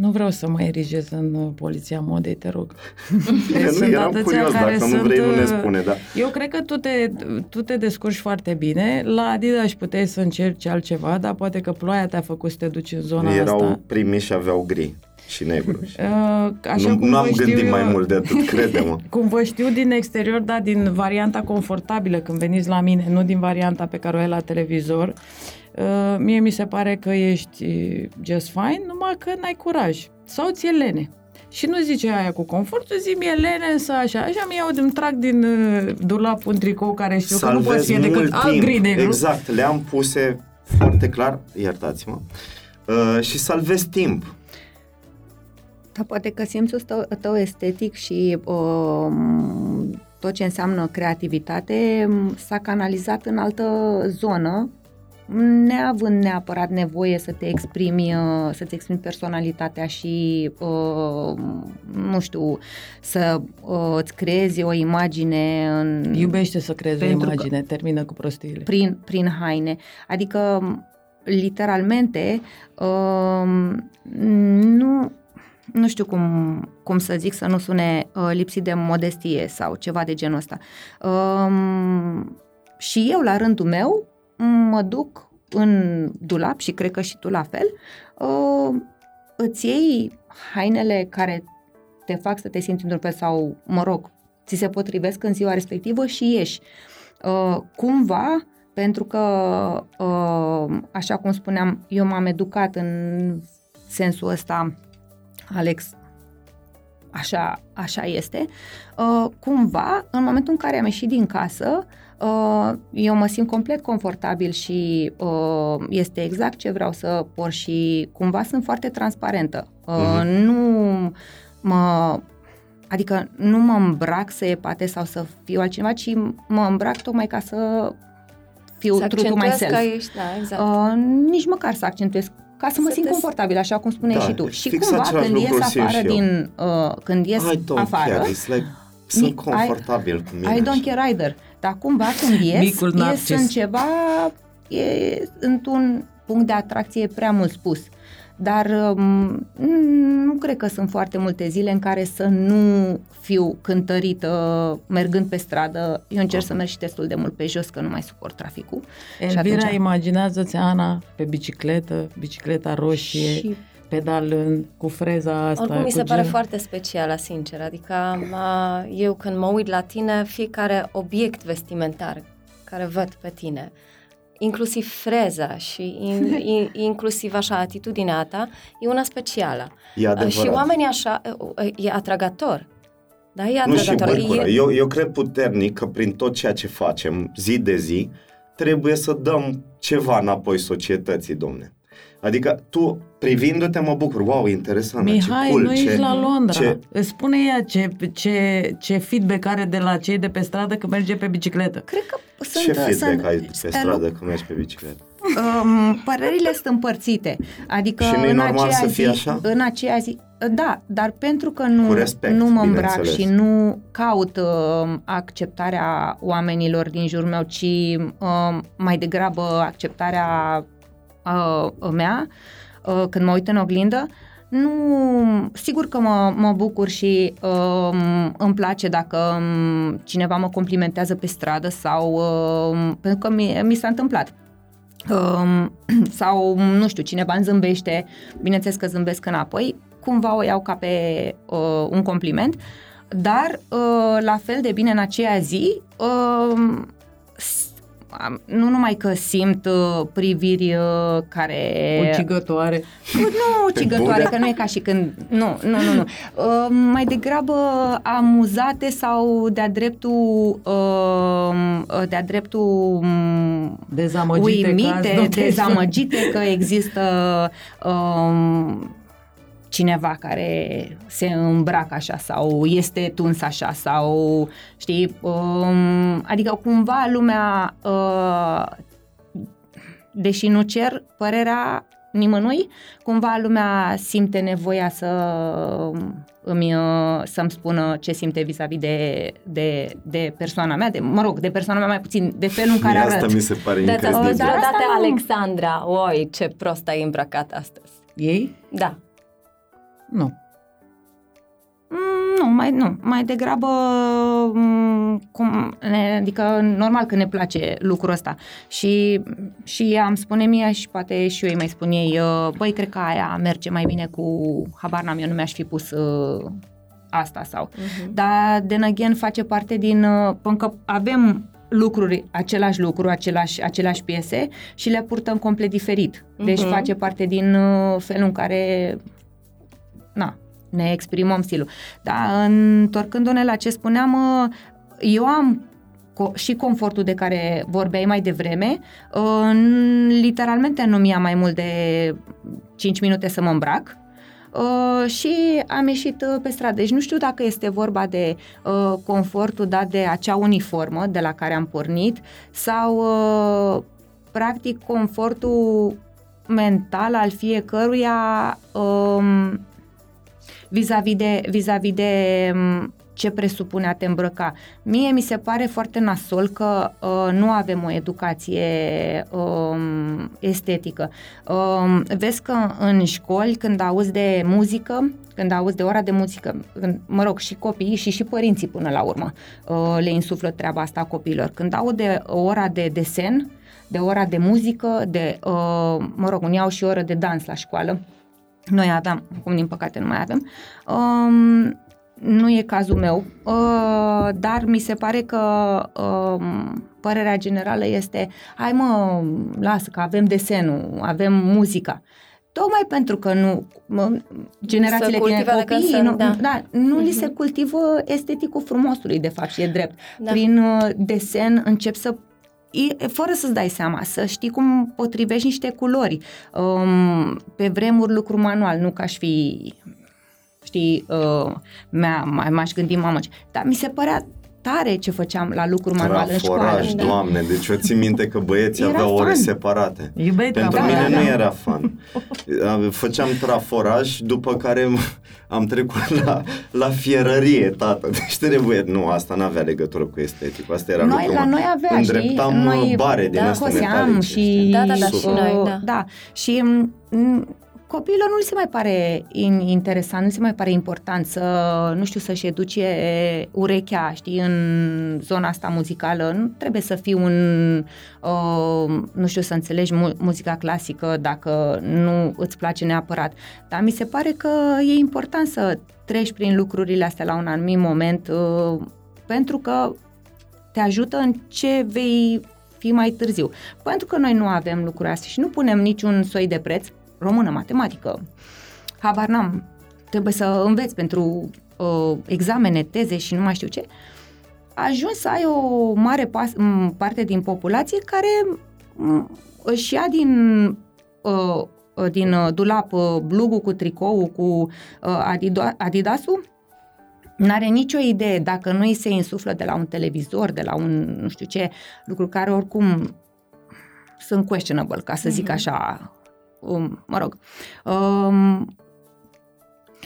Nu vreau să mă erigez în uh, poliția modei, te rog. (laughs) Deci nu, eram curios, dacă sunt, nu vrei, nu ne uh, spune, da. Eu cred că tu te, tu te descurci foarte bine. La Adidas puteai să încerci altceva, dar poate că ploaia te-a făcut să te duci în zona Erau asta. Erau primii și aveau gri și negru. Uh, așa nu, cum nu am gândit eu, mai mult de atât, crede-mă. (laughs) cum vă știu din exterior, dar din varianta confortabilă, când veniți la mine, nu din varianta pe care o ai la televizor, uh, mie mi se pare că ești just fine, numai că n-ai curaj. Sau ți-e lene. Și nu zice aia cu confort, zi mie lene să așa, așa mi iau, îmi trag din uh, dulap un tricou care știu Salvez că nu poți fi decât alt gri negru. Exact, le-am puse foarte clar, iertați-mă, uh, și salvez timp. Da, poate că simțul tău, tău estetic și uh, tot ce înseamnă creativitate s-a canalizat în altă zonă, neavând neapărat nevoie să te exprimi, uh, să-ți exprimi personalitatea și, uh, nu știu, să uh, îți creezi o imagine în... Iubește să creezi o imagine, termină cu prostiile. Prin, prin haine. Adică, literalmente, uh, nu nu știu cum, cum să zic, să nu sune uh, lipsit de modestie sau ceva de genul ăsta. Uh, și eu, la rândul meu, mă duc în dulap și cred că și tu la fel, uh, îți iei hainele care te fac să te simți într-un fel sau, mă rog, ți se potrivesc în ziua respectivă și ieși. Uh, cumva, pentru că, uh, așa cum spuneam, eu m-am educat în sensul ăsta Alex, așa, așa este, uh, cumva, în momentul în care am ieșit din casă, uh, eu mă simt complet confortabil și uh, este exact ce vreau să por și cumva sunt foarte transparentă. Uh, uh-huh. Nu mă Adică nu mă îmbrac să epate sau să fiu altcineva, ci mă îmbrac tocmai ca să fiu să true to myself. ești, da, exact. Uh, nici măcar să accentuez ca să mă să simt te... confortabil, așa cum spuneai da, și tu. Și cumva când ies afară din... Uh, când ies I don't afară... Care. It's like, sunt confortabil I, cu mine. I don't care either. Dar cumva când ies, Micul ies în ceva... E într-un punct de atracție prea mult spus. Uh, dar um, nu cred că sunt foarte multe zile în care să nu fiu cântărită mergând pe stradă. Eu încerc să merg și destul de mult pe jos, că nu mai suport traficul. Elvira, și atunci... imaginează-ți Ana pe bicicletă, bicicleta roșie, și pedalând cu freza asta. Oricum mi se gen... pare foarte specială, sincer. Adică eu când mă uit la tine, fiecare obiect vestimentar care văd pe tine, inclusiv freza și in, (laughs) in, inclusiv așa atitudinea ta, e una specială. E adevărat. Și oamenii așa, e atragator. Da, e atragator. Nu și e... eu, eu cred puternic că prin tot ceea ce facem zi de zi, trebuie să dăm ceva înapoi societății, domne. Adică tu, privindu-te, mă bucur. Wow, interesant. Mihai, ce cool, nu ce, ești la Londra. Ce... Îți spune ea ce, ce, ce feedback are de la cei de pe stradă când merge pe bicicletă. Cred că sunt... Ce feedback sunt, ai pe stradă când mergi pe bicicletă? Um, părerile sunt împărțite. Adică și nu e normal să fie zi, așa? În aceea zi, da, dar pentru că nu, respect, nu mă îmbrac și nu caut uh, acceptarea oamenilor din jurul meu, ci uh, mai degrabă acceptarea uh, mea uh, când mă uit în oglindă, nu, sigur că mă, mă bucur și uh, îmi place dacă um, cineva mă complimentează pe stradă sau uh, pentru că mi, mi s-a întâmplat. Uh, (clears throat) sau, nu știu, cineva îmi zâmbește, bineînțeles că zâmbesc înapoi, cumva o iau ca pe uh, un compliment, dar uh, la fel de bine în aceea zi uh, am, nu numai că simt uh, priviri uh, care... Ucigătoare. Nu ucigătoare, că nu e ca și când... Nu, nu, nu, nu. Uh, mai degrabă amuzate sau de-a dreptul uh, de-a dreptul um, Dezamăgite uimite, că azi nu dezamăgite că există uh, cineva care se îmbracă așa sau este tuns așa sau știi, um, adică cumva lumea uh, deși nu cer părerea nimănui, cumva lumea simte nevoia să îmi, uh, să-mi spună ce simte vis-a-vis de, de, de persoana mea, de, mă rog, de persoana mea mai puțin, de felul în care Mie asta arăt. mi se pare Da, ți-a spus incredibil. Dar asta vreodată nu- Alexandra, oi, ce prost ai îmbrăcat astăzi. Ei? Da. Nu. Mm, Nu, mai, nu, mai degrabă, mm, cum, ne, adică normal că ne place lucrul ăsta și, și ea îmi spune mie și poate și eu îi mai spun ei, uh, băi, cred că aia merge mai bine cu, habar n-am, eu nu mi-aș fi pus uh, asta sau, Mhm. dar then again face parte din, uh, pentru că avem lucruri, același lucru, același, aceleași piese și le purtăm complet diferit. Deci Mhm. face parte din uh, felul în care na, ne exprimăm stilul. Dar întorcându-ne la ce spuneam, uh, eu am co- și confortul de care vorbeai mai devreme, uh, n- literalmente nu mi-a mai mult de 5 minute să mă îmbrac, Uh, și am ieșit uh, pe stradă. Deci nu știu dacă este vorba de uh, confortul dat de acea uniformă de la care am pornit sau uh, practic confortul mental al fiecăruia um, vis-a-vis de, vis-a-vis de um, ce presupune a te îmbrăca. Mie mi se pare foarte nasol că uh, nu avem o educație um, estetică. Um, vezi că în școli, când auzi de muzică, când auzi de ora de muzică, când, mă rog, și copiii și și părinții până la urmă uh, le insuflă treaba asta copiilor. Când au de ora de desen, de ora de muzică, de, uh, mă rog, unii au și oră de dans la școală, noi aveam, acum din păcate nu mai avem. Um, nu e cazul meu, uh, dar mi se pare că um, părerea generală este hai mă, lasă că avem desenul, avem muzica. Tocmai pentru că nu, mă, generațiile cultivă tinere, de când copiii, sunt, nu, da. da, nu li se Mhm. cultivă esteticul frumosului, de fapt, și e drept. Da. Prin uh, desen încep să e, fără să-ți dai seama, să știi cum potrivești niște culori. Um, pe vremuri lucru manual, nu ca aș fi, știi, uh, mea, mai m-aș gândi, mamă, ce- dar mi se părea tare ce făceam la lucru manual în școală. Traforaj, Da. doamne, deci eu țin minte că băieții Era aveau ore fun. separate. Iubeai Pentru Da, mine da, nu da. era fan. Făceam traforaj, după care am trecut la, la fierărie, tată. Deci trebuie, nu, asta nu avea legătură cu estetic. Asta era Noi, lucru. la noi avea, Îndreptam știi? Noi, bare din da, astea coseam metalice. și... știi? Da, da, da, și Super. noi, uh, da. da. Și m, copiilor nu li se mai pare in- interesant, nu li se mai pare important să, nu știu, să-și educe urechea, știi, în zona asta muzicală. Nu trebuie să fii un, uh, nu știu, să înțelegi mu- muzica clasică dacă nu îți place neapărat. Dar mi se pare că e important să treci prin lucrurile astea la un anumit moment uh, pentru că te ajută în ce vei fi mai târziu. Pentru că noi nu avem lucrurile astea și nu punem niciun soi de preț, română, matematică, habar n-am, trebuie să înveți pentru uh, examene, teze și nu mai știu ce, ajungi să ai o mare pas, m, parte din populație care m, își ia din uh, din uh, dulap uh, blugul cu tricou, cu uh, Adido- Adidasul, N-are nicio idee dacă nu îi se insuflă de la un televizor, de la un nu știu ce, lucruri care oricum sunt questionable, ca să zic Mhm. așa, um, mă rog. Um,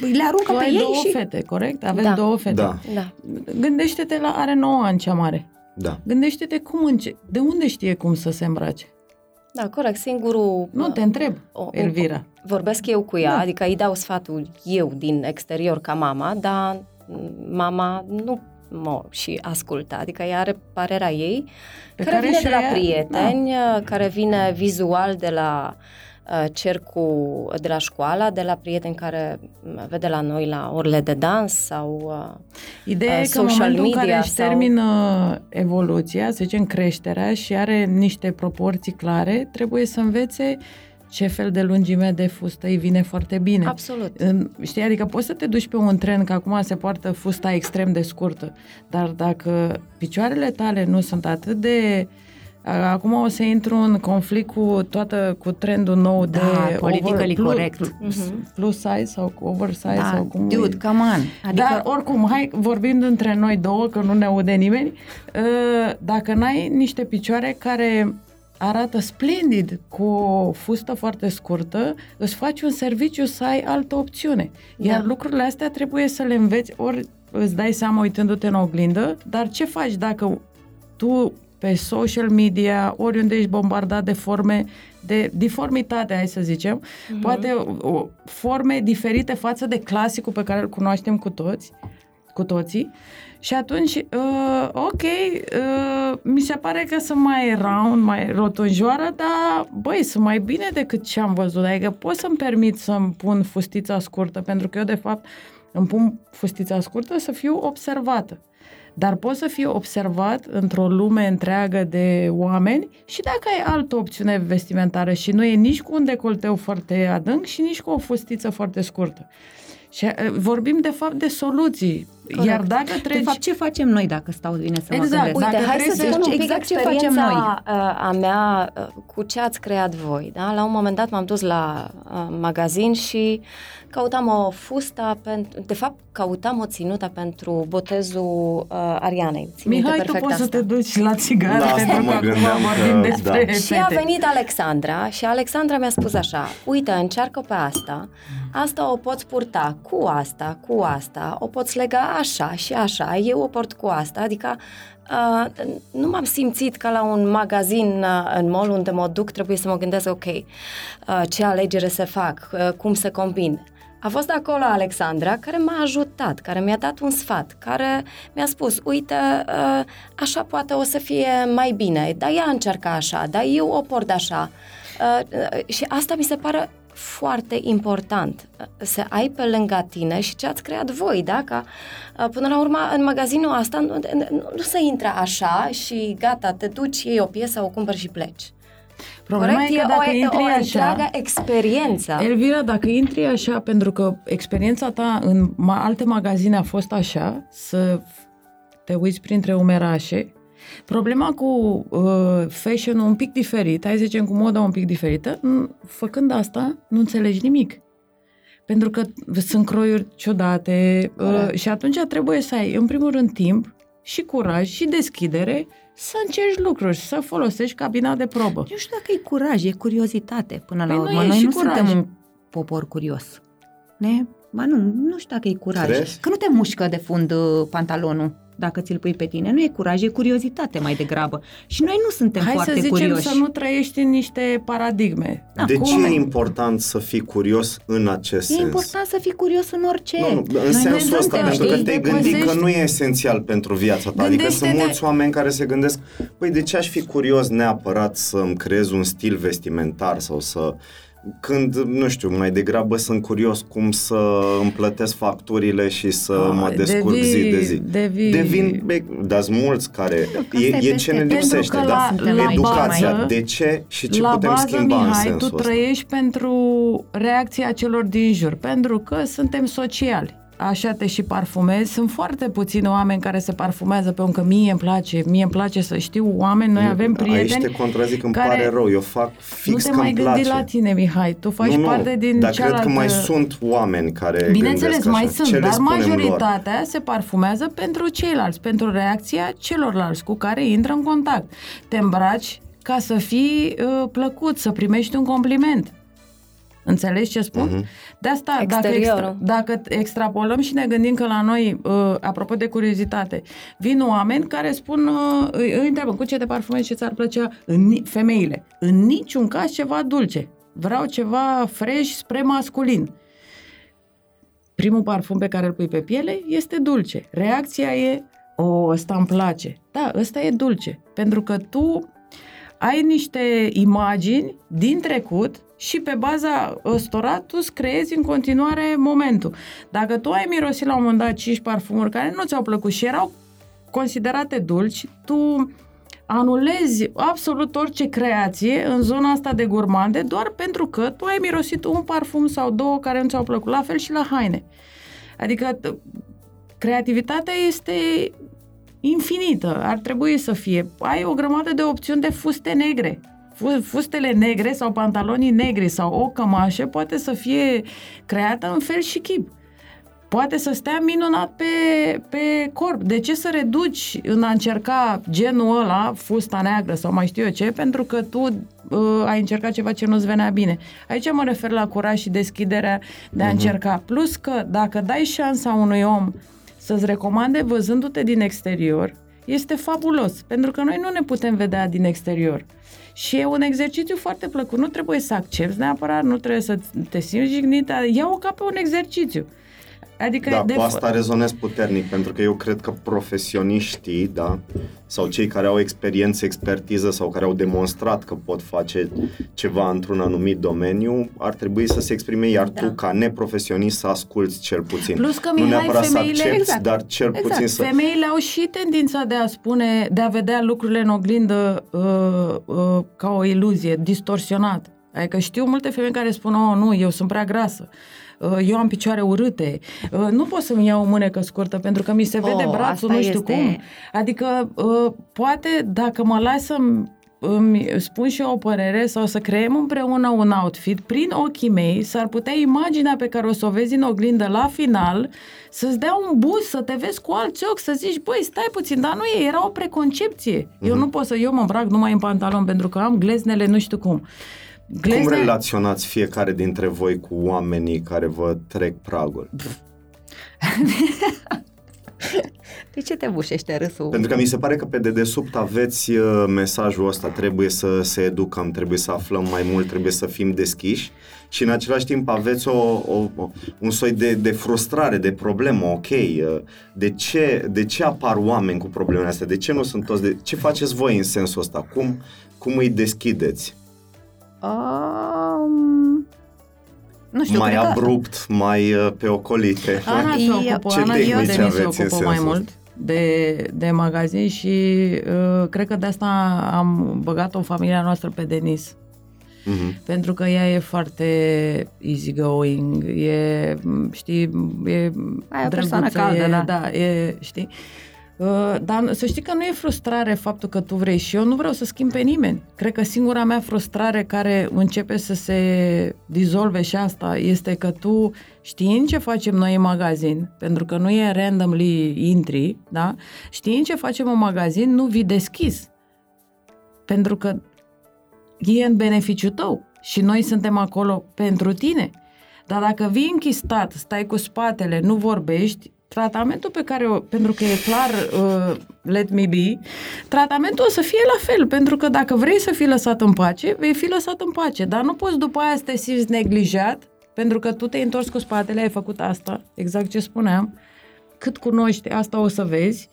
le aruncă Tu pe ai ei două și... fete, corect? Avem Da. două fete. Da, Da. Gândește-te la are 9 ani cea mare. da. Gândește-te cum înce- de unde știe cum să se îmbrace. Da, corect. Singurul... Nu, te întreb, o- Elvira. vorbesc eu cu ea, Da. adică îi dau sfatul eu din exterior ca mama, dar mama nu mă și ascultă, adică ea are părerea ei, Pe care, vine și-o de la ia- prieteni, care vine vizual de la uh, cercul de la școală, de la prieteni care vede la noi la orele de dans sau uh, Ideea e că în momentul în care își sau... termină evoluția, să zicem creșterea și are niște proporții clare, trebuie să învețe ce fel de lungime de fustă îi vine foarte bine. Absolut. Știi, adică poți să te duci pe un tren, că acum se poartă fusta extrem de scurtă, dar dacă picioarele tale nu sunt atât de Acum o să intru în conflict cu toată, cu trendul nou da, de politically over, correct. Plus, mm-hmm. plus size sau oversize da, sau cum dude, come on. Adică... Dar oricum, hai, vorbim între noi două, că nu ne aude nimeni, ă, dacă n-ai niște picioare care arată splendid cu o fustă foarte scurtă, îți faci un serviciu să ai altă opțiune. Iar da. lucrurile astea trebuie să le înveți, ori îți dai seama uitându-te în oglindă, dar ce faci dacă tu pe social media, oriunde ești bombardat de forme de deformitate, hai să zicem, uh-huh. poate o, forme diferite față de clasicul pe care îl cunoaștem cu toți, cu toții, și atunci, uh, ok, uh, mi se pare că sunt mai round, mai rotunjoară, dar, băi, sunt mai bine decât ce am văzut. Adică pot să-mi permit să-mi pun fustița scurtă, pentru că eu, de fapt, îmi pun fustița scurtă să fiu observată. Dar poți să fii observat într-o lume întreagă de oameni și dacă ai altă opțiune vestimentară și nu e nici cu un decolteu foarte adânc și nici cu o fustiță foarte scurtă. Și uh, vorbim de fapt de soluții. Corect. Iar dacă treci... De fapt, ce facem noi dacă stau bine să exact. mă gândesc? Uite, dacă hai să spun un pic exact ce facem noi. Uh, a mea uh, cu ce ați creat voi. Da? La un moment dat m-am dus la magazin și căutam o fusta, pentru, de fapt căutam o ținută pentru botezul uh, Arianei. Mihai, tu poți asta. să te duci la țigară la pentru că acum vorbim da. despre da. Și a venit Alexandra și Alexandra mi-a spus așa, uite, încearcă pe asta, asta o poți purta cu asta, cu asta, o poți lega așa și așa, eu o port cu asta, adică Uh, nu m-am simțit ca la un magazin uh, în mall unde mă duc, trebuie să mă gândesc, ok, uh, ce alegere să fac, uh, cum să combin. A fost acolo Alexandra care m-a ajutat, care mi-a dat un sfat, care mi-a spus, uite, uh, așa poate o să fie mai bine, dar ea încerca așa, dar eu o port așa. Uh, uh, și asta mi se pare foarte important să ai pe lângă tine și ce ați creat voi, da? Ca, până la urmă, în magazinul ăsta nu, nu, nu se intră așa și gata, te duci, iei o piesă, o cumpări și pleci. Problema Corect? e că dacă o, intri o așa... experiență. Elvira, dacă intri așa, pentru că experiența ta în ma- alte magazine a fost așa, să te uiți printre umerașe, Problema cu uh, fashion un pic diferit, hai să zicem cu moda un pic diferită, făcând asta, nu înțelegi nimic. Pentru că sunt croiuri ciudate uh, și atunci trebuie să ai, în primul rând, timp și curaj și deschidere să încerci lucruri, să folosești cabina de probă. Nu știu dacă e curaj, e curiozitate până păi la urmă. Noi nu curaj. suntem un popor curios. Ne? Ba nu, nu știu dacă e curaj. Crezi? Că nu te mușcă de fund uh, pantalonul dacă ți-l pui pe tine. Nu e curaj, e curiozitate mai degrabă. Și noi nu suntem Hai foarte să zicem curioși. să nu trăiești în niște paradigme. De Acum, ce e important să fii curios în acest e sens? E important să fii curios în orice. Nu, nu, în noi sensul ăsta, pentru că te-ai gândit că nu e esențial pentru viața ta. Adică sunt mulți oameni care se gândesc, păi de ce aș fi curios neapărat să-mi creez un stil vestimentar sau să când, nu știu, mai degrabă sunt curios cum să îmi plătesc facturile și să A, mă descurc devii, zi de zi. Devii... Devin, dar sunt mulți care, e, e ce ne lipsește, da? La, Educația, bază, de ce și ce la putem bază, schimba Mihai, în sensul tu ăsta. trăiești pentru reacția celor din jur, pentru că suntem sociali așa te și parfumezi. Sunt foarte puțini oameni care se parfumează pe că mie îmi place, mie îmi place să știu oameni, noi avem prieteni Aici te contrazic, îmi care pare rău, eu fac fix Nu te mai gândi la tine, Mihai, tu faci nu, nu, parte din dar cealaltă... cred că mai sunt oameni care Bineînțeles, mai așa. sunt, Ce dar majoritatea lor? se parfumează pentru ceilalți, pentru reacția celorlalți cu care intră în contact. Te îmbraci ca să fii uh, plăcut, să primești un compliment. Înțelegi ce spun? Uh-huh. De asta, dacă, extra, dacă extrapolăm și ne gândim că la noi, uh, apropo de curiozitate, vin oameni care spun, uh, îi întreabă cu ce te parfumezi, ce ți-ar plăcea, în, femeile, în niciun caz ceva dulce. Vreau ceva fresh spre masculin. Primul parfum pe care îl pui pe piele este dulce. Reacția e, o, ăsta îmi place. Da, ăsta e dulce. Pentru că tu ai niște imagini din trecut și pe baza ăstora tu îți creezi în continuare momentul. Dacă tu ai mirosit la un moment dat 5 parfumuri care nu ți-au plăcut și erau considerate dulci, tu anulezi absolut orice creație în zona asta de gurmande doar pentru că tu ai mirosit un parfum sau două care nu ți-au plăcut. La fel și la haine. Adică creativitatea este infinită, ar trebui să fie. Ai o grămadă de opțiuni de fuste negre. Fustele negre sau pantalonii negri sau o cămașă poate să fie creată în fel și chip poate să stea minunat pe, pe corp. De ce să reduci în a încerca genul ăla, fusta neagră sau mai știu eu ce, pentru că tu uh, ai încercat ceva ce nu-ți venea bine. Aici mă refer la curaj și deschiderea de a uh-huh. încerca. Plus că dacă dai șansa unui om să-ți recomande văzându-te din exterior, este fabulos, pentru că noi nu ne putem vedea din exterior. Și e un exercițiu foarte plăcut. Nu trebuie să accepti neapărat, nu trebuie să te simți jignit, ia-o ca pe un exercițiu. Adică da, de cu asta rezonez puternic, pentru că eu cred că profesioniștii, da, sau cei care au experiență, expertiză sau care au demonstrat că pot face ceva într-un anumit domeniu, ar trebui să se exprime, iar da. tu, ca neprofesionist, să asculți cel puțin. Plus că, Mihai, nu neapărat femeile, să accepti, exact, dar cel exact. puțin să... Femeile au și tendința de a spune, de a vedea lucrurile în oglindă uh, uh, ca o iluzie, distorsionat. Adică știu multe femei care spun, oh, nu, eu sunt prea grasă. Uh, eu am picioare urâte, uh, nu pot să-mi iau o mânecă scurtă pentru că mi se vede oh, brațul, nu știu este... cum. Adică, uh, poate dacă mă las să îmi spun și eu o părere sau să creăm împreună un outfit, prin ochii mei, s-ar putea imaginea pe care o să o vezi în oglindă la final, să-ți dea un boost, să te vezi cu alți ochi, să zici, băi, stai puțin, dar nu e, era o preconcepție. Uh-huh. Eu mhm. nu pot să, eu mă îmbrac numai în pantalon pentru că am gleznele nu știu cum. Glezne... Cum relaționați fiecare dintre voi cu oamenii care vă trec pragul? (laughs) De ce te bușește râsul? Pentru că mi se pare că pe dedesubt aveți uh, mesajul ăsta, trebuie să se educăm, trebuie să aflăm mai mult, trebuie să fim deschiși și în același timp aveți o, o, o, un soi de, de frustrare, de problemă, ok, uh, de ce, de ce apar oameni cu problemele astea, de ce nu sunt toți, de, ce faceți voi în sensul ăsta, cum, cum îi deschideți? Um, nu știu, mai abrupt, că... mai uh, pe ocolite. Ana se ocupă, Ce Ana eu de se ocupă mai mult de, de magazin și uh, cred că de asta am băgat-o în familia noastră pe Denis. Uh-huh. Pentru că ea e foarte easygoing, e, știi, e Ai o persoană caldă, e, da. da, e, știi. Uh, dar să știi că nu e frustrare faptul că tu vrei și eu nu vreau să schimb pe nimeni. Cred că singura mea frustrare care începe să se dizolve și asta este că tu știind ce facem noi în magazin, pentru că nu e randomly intri, da? Știind ce facem în magazin, nu vii deschis. Pentru că e în beneficiu tău și noi suntem acolo pentru tine. Dar dacă vii închistat, stai cu spatele, nu vorbești, tratamentul pe care, o, pentru că e clar, uh, let me be, tratamentul o să fie la fel, pentru că dacă vrei să fii lăsat în pace, vei fi lăsat în pace, dar nu poți după aia să te simți neglijat, pentru că tu te-ai întors cu spatele, ai făcut asta, exact ce spuneam, cât cunoști, asta o să vezi,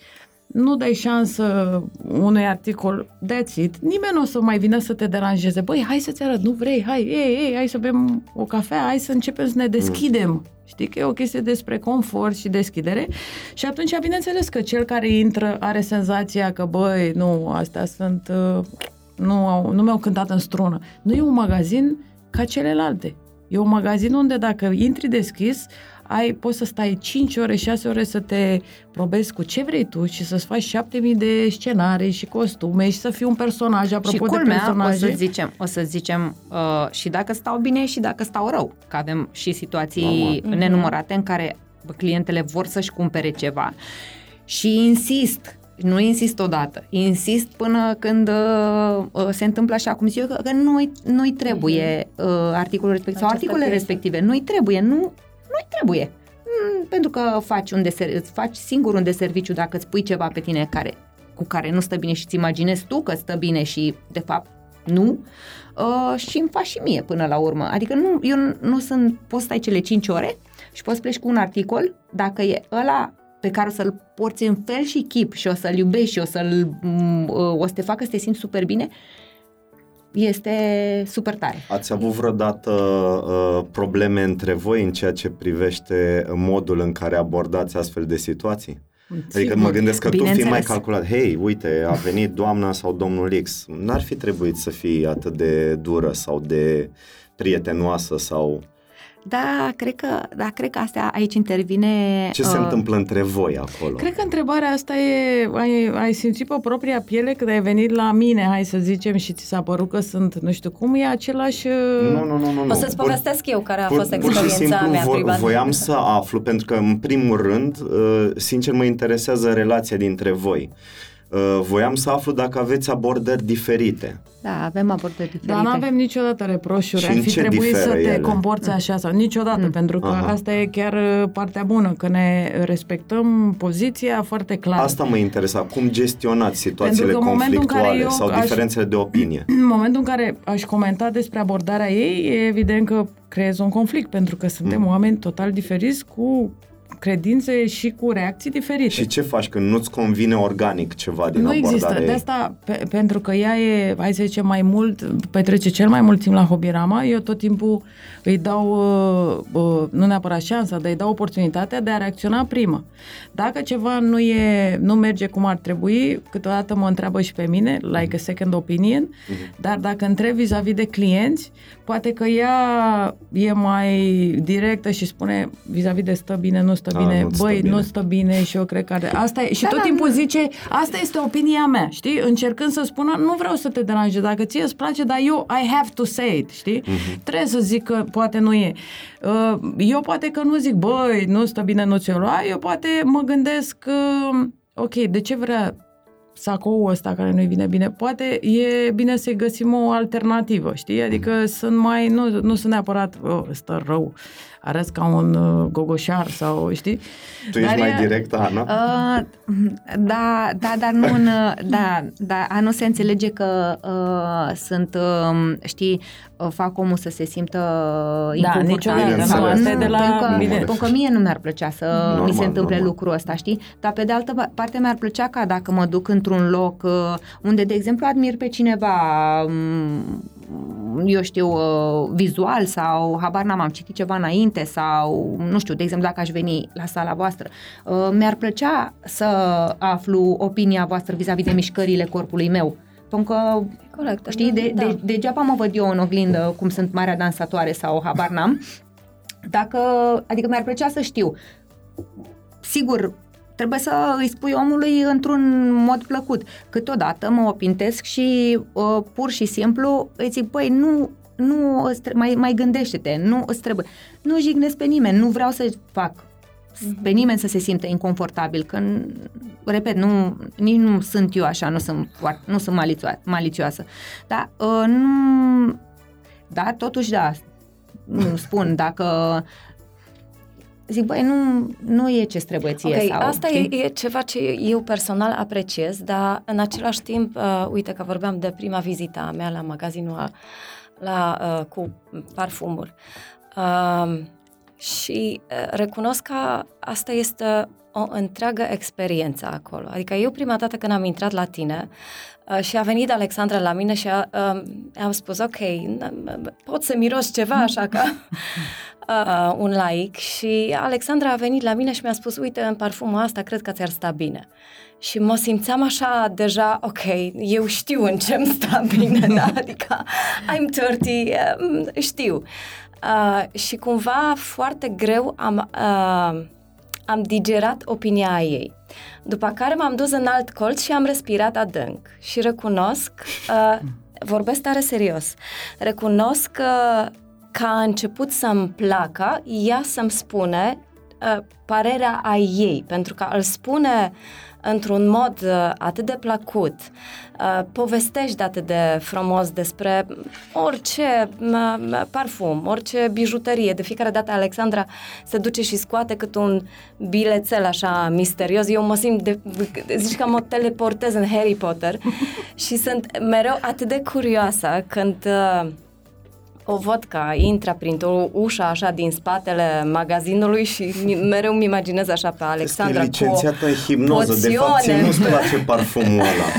nu dai șansă unui articol, that's it, nimeni nu o să mai vină să te deranjeze. Băi, hai să-ți arăt, nu vrei, hai, ei, ei, hai să bem o cafea, hai să începem să ne deschidem. Mm. Știi că e o chestie despre confort și deschidere și atunci, bineînțeles că cel care intră are senzația că, băi, nu, astea sunt, uh, nu, au, nu mi-au cântat în strună. Nu e un magazin ca celelalte. E un magazin unde dacă intri deschis, ai, poți să stai 5 ore, 6 ore să te probezi cu ce vrei tu și să-ți faci 7000 de scenarii și costume și să fii un personaj, apropo și de personaje. o să zicem, o să zicem uh, și dacă stau bine și dacă stau rău, că avem și situații Mama. nenumărate în care clientele vor să-și cumpere ceva. Și insist nu insist odată, insist până când uh, uh se întâmplă așa cum zic eu, că nu-i, nu-i trebuie uh, articolul respectiv sau articolele respective, nu-i trebuie, nu, nu trebuie. Mm, pentru că faci, un deser- îți faci singur un deserviciu dacă îți pui ceva pe tine care, cu care nu stă bine și îți imaginezi tu că stă bine și de fapt nu uh, și îmi faci și mie până la urmă. Adică nu, eu nu sunt, poți stai cele 5 ore și poți pleci cu un articol dacă e ăla pe care o să-l porți în fel și chip și o să-l iubești și o să-l, mm, uh, o să te facă să te simți super bine, este super tare. Ați avut vreodată uh, probleme între voi în ceea ce privește modul în care abordați astfel de situații? Adică mă gândesc că tu fii mai calculat, hei, uite, a venit doamna sau domnul X, n-ar fi trebuit să fii atât de dură sau de prietenoasă sau... Da, cred că, da, cred că asta aici intervine... Ce uh, se întâmplă între voi acolo? Cred că întrebarea asta e, ai, ai simțit pe propria piele când ai venit la mine, hai să zicem, și ți s-a părut că sunt, nu știu cum, e același... Uh, nu, nu, nu, nu. O să-ți povestesc eu care a pur, fost experiența pur mea vo- voiam să aflu, pentru că, în primul rând, uh, sincer, mă interesează relația dintre voi. Uh, voiam să aflu dacă aveți abordări diferite. Da, avem abordări diferite. Dar nu avem niciodată reproșuri. Ar fi trebuit să te ele? comporți așa sau niciodată, mm. pentru că Aha. asta e chiar uh, partea bună, că ne respectăm poziția foarte clar. Asta mă interesa. Cum gestionați situațiile conflictuale sau aș, diferențele de opinie? (clears throat) În momentul în care aș comenta despre abordarea ei, e evident că creez un conflict, pentru că suntem mm. oameni total diferiți cu credințe și cu reacții diferite. Și ce faci când nu-ți convine organic ceva din nu abordarea există. Ei? De asta, pe, pentru că ea e, hai să zicem, mai mult, petrece cel mai mult timp la Hobirama, eu tot timpul îi dau, uh, uh, nu neapărat șansa, dar îi dau oportunitatea de a reacționa primă. Dacă ceva nu, e, nu merge cum ar trebui, câteodată mă întreabă și pe mine, like a second opinion, uh-huh. dar dacă întreb vis-a-vis de clienți, poate că ea e mai directă și spune vis-a-vis de stă bine, nu stă stă bine, nu băi, stă bine. nu stă bine și eu cred că are... Asta e, și da, tot da, timpul nu. zice, asta este opinia mea, știi? Încercând să spună, nu vreau să te deranjezi, dacă ție îți place, dar eu I have to say it, știi? Uh-huh. Trebuie să zic că poate nu e. Uh, eu poate că nu zic, băi, nu stă bine, nu ți-o lua, eu poate mă gândesc că, ok, de ce vrea sacoul ăsta care nu-i vine bine, poate e bine să găsim o alternativă, știi? Adică mm. sunt mai, nu, nu sunt neapărat, oh, stă rău, arăți ca un uh, gogoșar sau, știi? Tu dar ești e, mai direct, Ana? Uh, da, da, dar nu în, da, da, a nu se înțelege că uh, sunt, uh, știi, uh, fac omul să se simtă da, niciodată, nu, asta de la... Pentru că, pentru că mie nu mi-ar plăcea să normal, mi se întâmple normal. lucrul ăsta, știi? Dar pe de altă parte mi-ar plăcea ca dacă mă duc într-un loc uh, unde, de exemplu, admir pe cineva um, eu știu, uh, vizual sau habar n-am, am citit ceva înainte sau, nu știu, de exemplu, dacă aș veni la sala voastră, uh, mi-ar plăcea să aflu opinia voastră vis-a-vis de mișcările corpului meu. Pentru că, Corect, știi, de, da. de, degeaba mă văd eu în oglindă cum sunt marea dansatoare sau habar n-am, dacă, adică mi-ar plăcea să știu. Sigur, trebuie să îi spui omului într-un mod plăcut. Câteodată mă opintesc și uh, pur și simplu îi zic, păi nu, nu mai, mai gândește-te, nu îți trebuie. Nu jignesc pe nimeni, nu vreau să fac pe mhm. nimeni să se simtă inconfortabil, că, repet, nu, nici nu sunt eu așa, nu sunt, nu sunt malițioasă, malițioasă. Dar, uh, nu, da, totuși, da, nu spun, dacă zic, băi, nu, nu e ce trebuie ție. Okay, sau, asta e, e ceva ce eu personal apreciez, dar în același timp, uh, uite că vorbeam de prima vizită a mea la magazinul la, uh, cu parfumuri. Uh, și uh, recunosc că asta este o întreagă experiență acolo. Adică eu prima dată când am intrat la tine uh, și a venit Alexandra la mine și a, uh, am spus, ok, pot să miros ceva așa ca (laughs) uh, un like și Alexandra a venit la mine și mi-a spus, uite, în parfumul asta cred că ți-ar sta bine. Și mă simțeam așa deja, ok, eu știu în ce îmi sta bine, (laughs) da? Adică I'm 30, um, știu. Uh, și cumva foarte greu am, uh, am digerat opinia ei. După care m-am dus în alt colț și am respirat adânc. Și recunosc, uh, vorbesc tare serios, recunosc că ca a început să-mi placă, ea să-mi spune uh, parerea a ei, pentru că îl spune într-un mod uh, atât de plăcut, uh, povestești atât de frumos despre orice uh, parfum, orice bijuterie. De fiecare dată Alexandra se duce și scoate cât un bilețel așa misterios. Eu mă simt, de, zici că mă teleportez în Harry Potter (laughs) și sunt mereu atât de curioasă când uh, o văd că intră printr-o ușă așa din spatele magazinului și mereu mi imaginez așa pe Alexandra este licențiată în hipnoză, poțiune. de fapt ție nu-ți place parfumul ăla.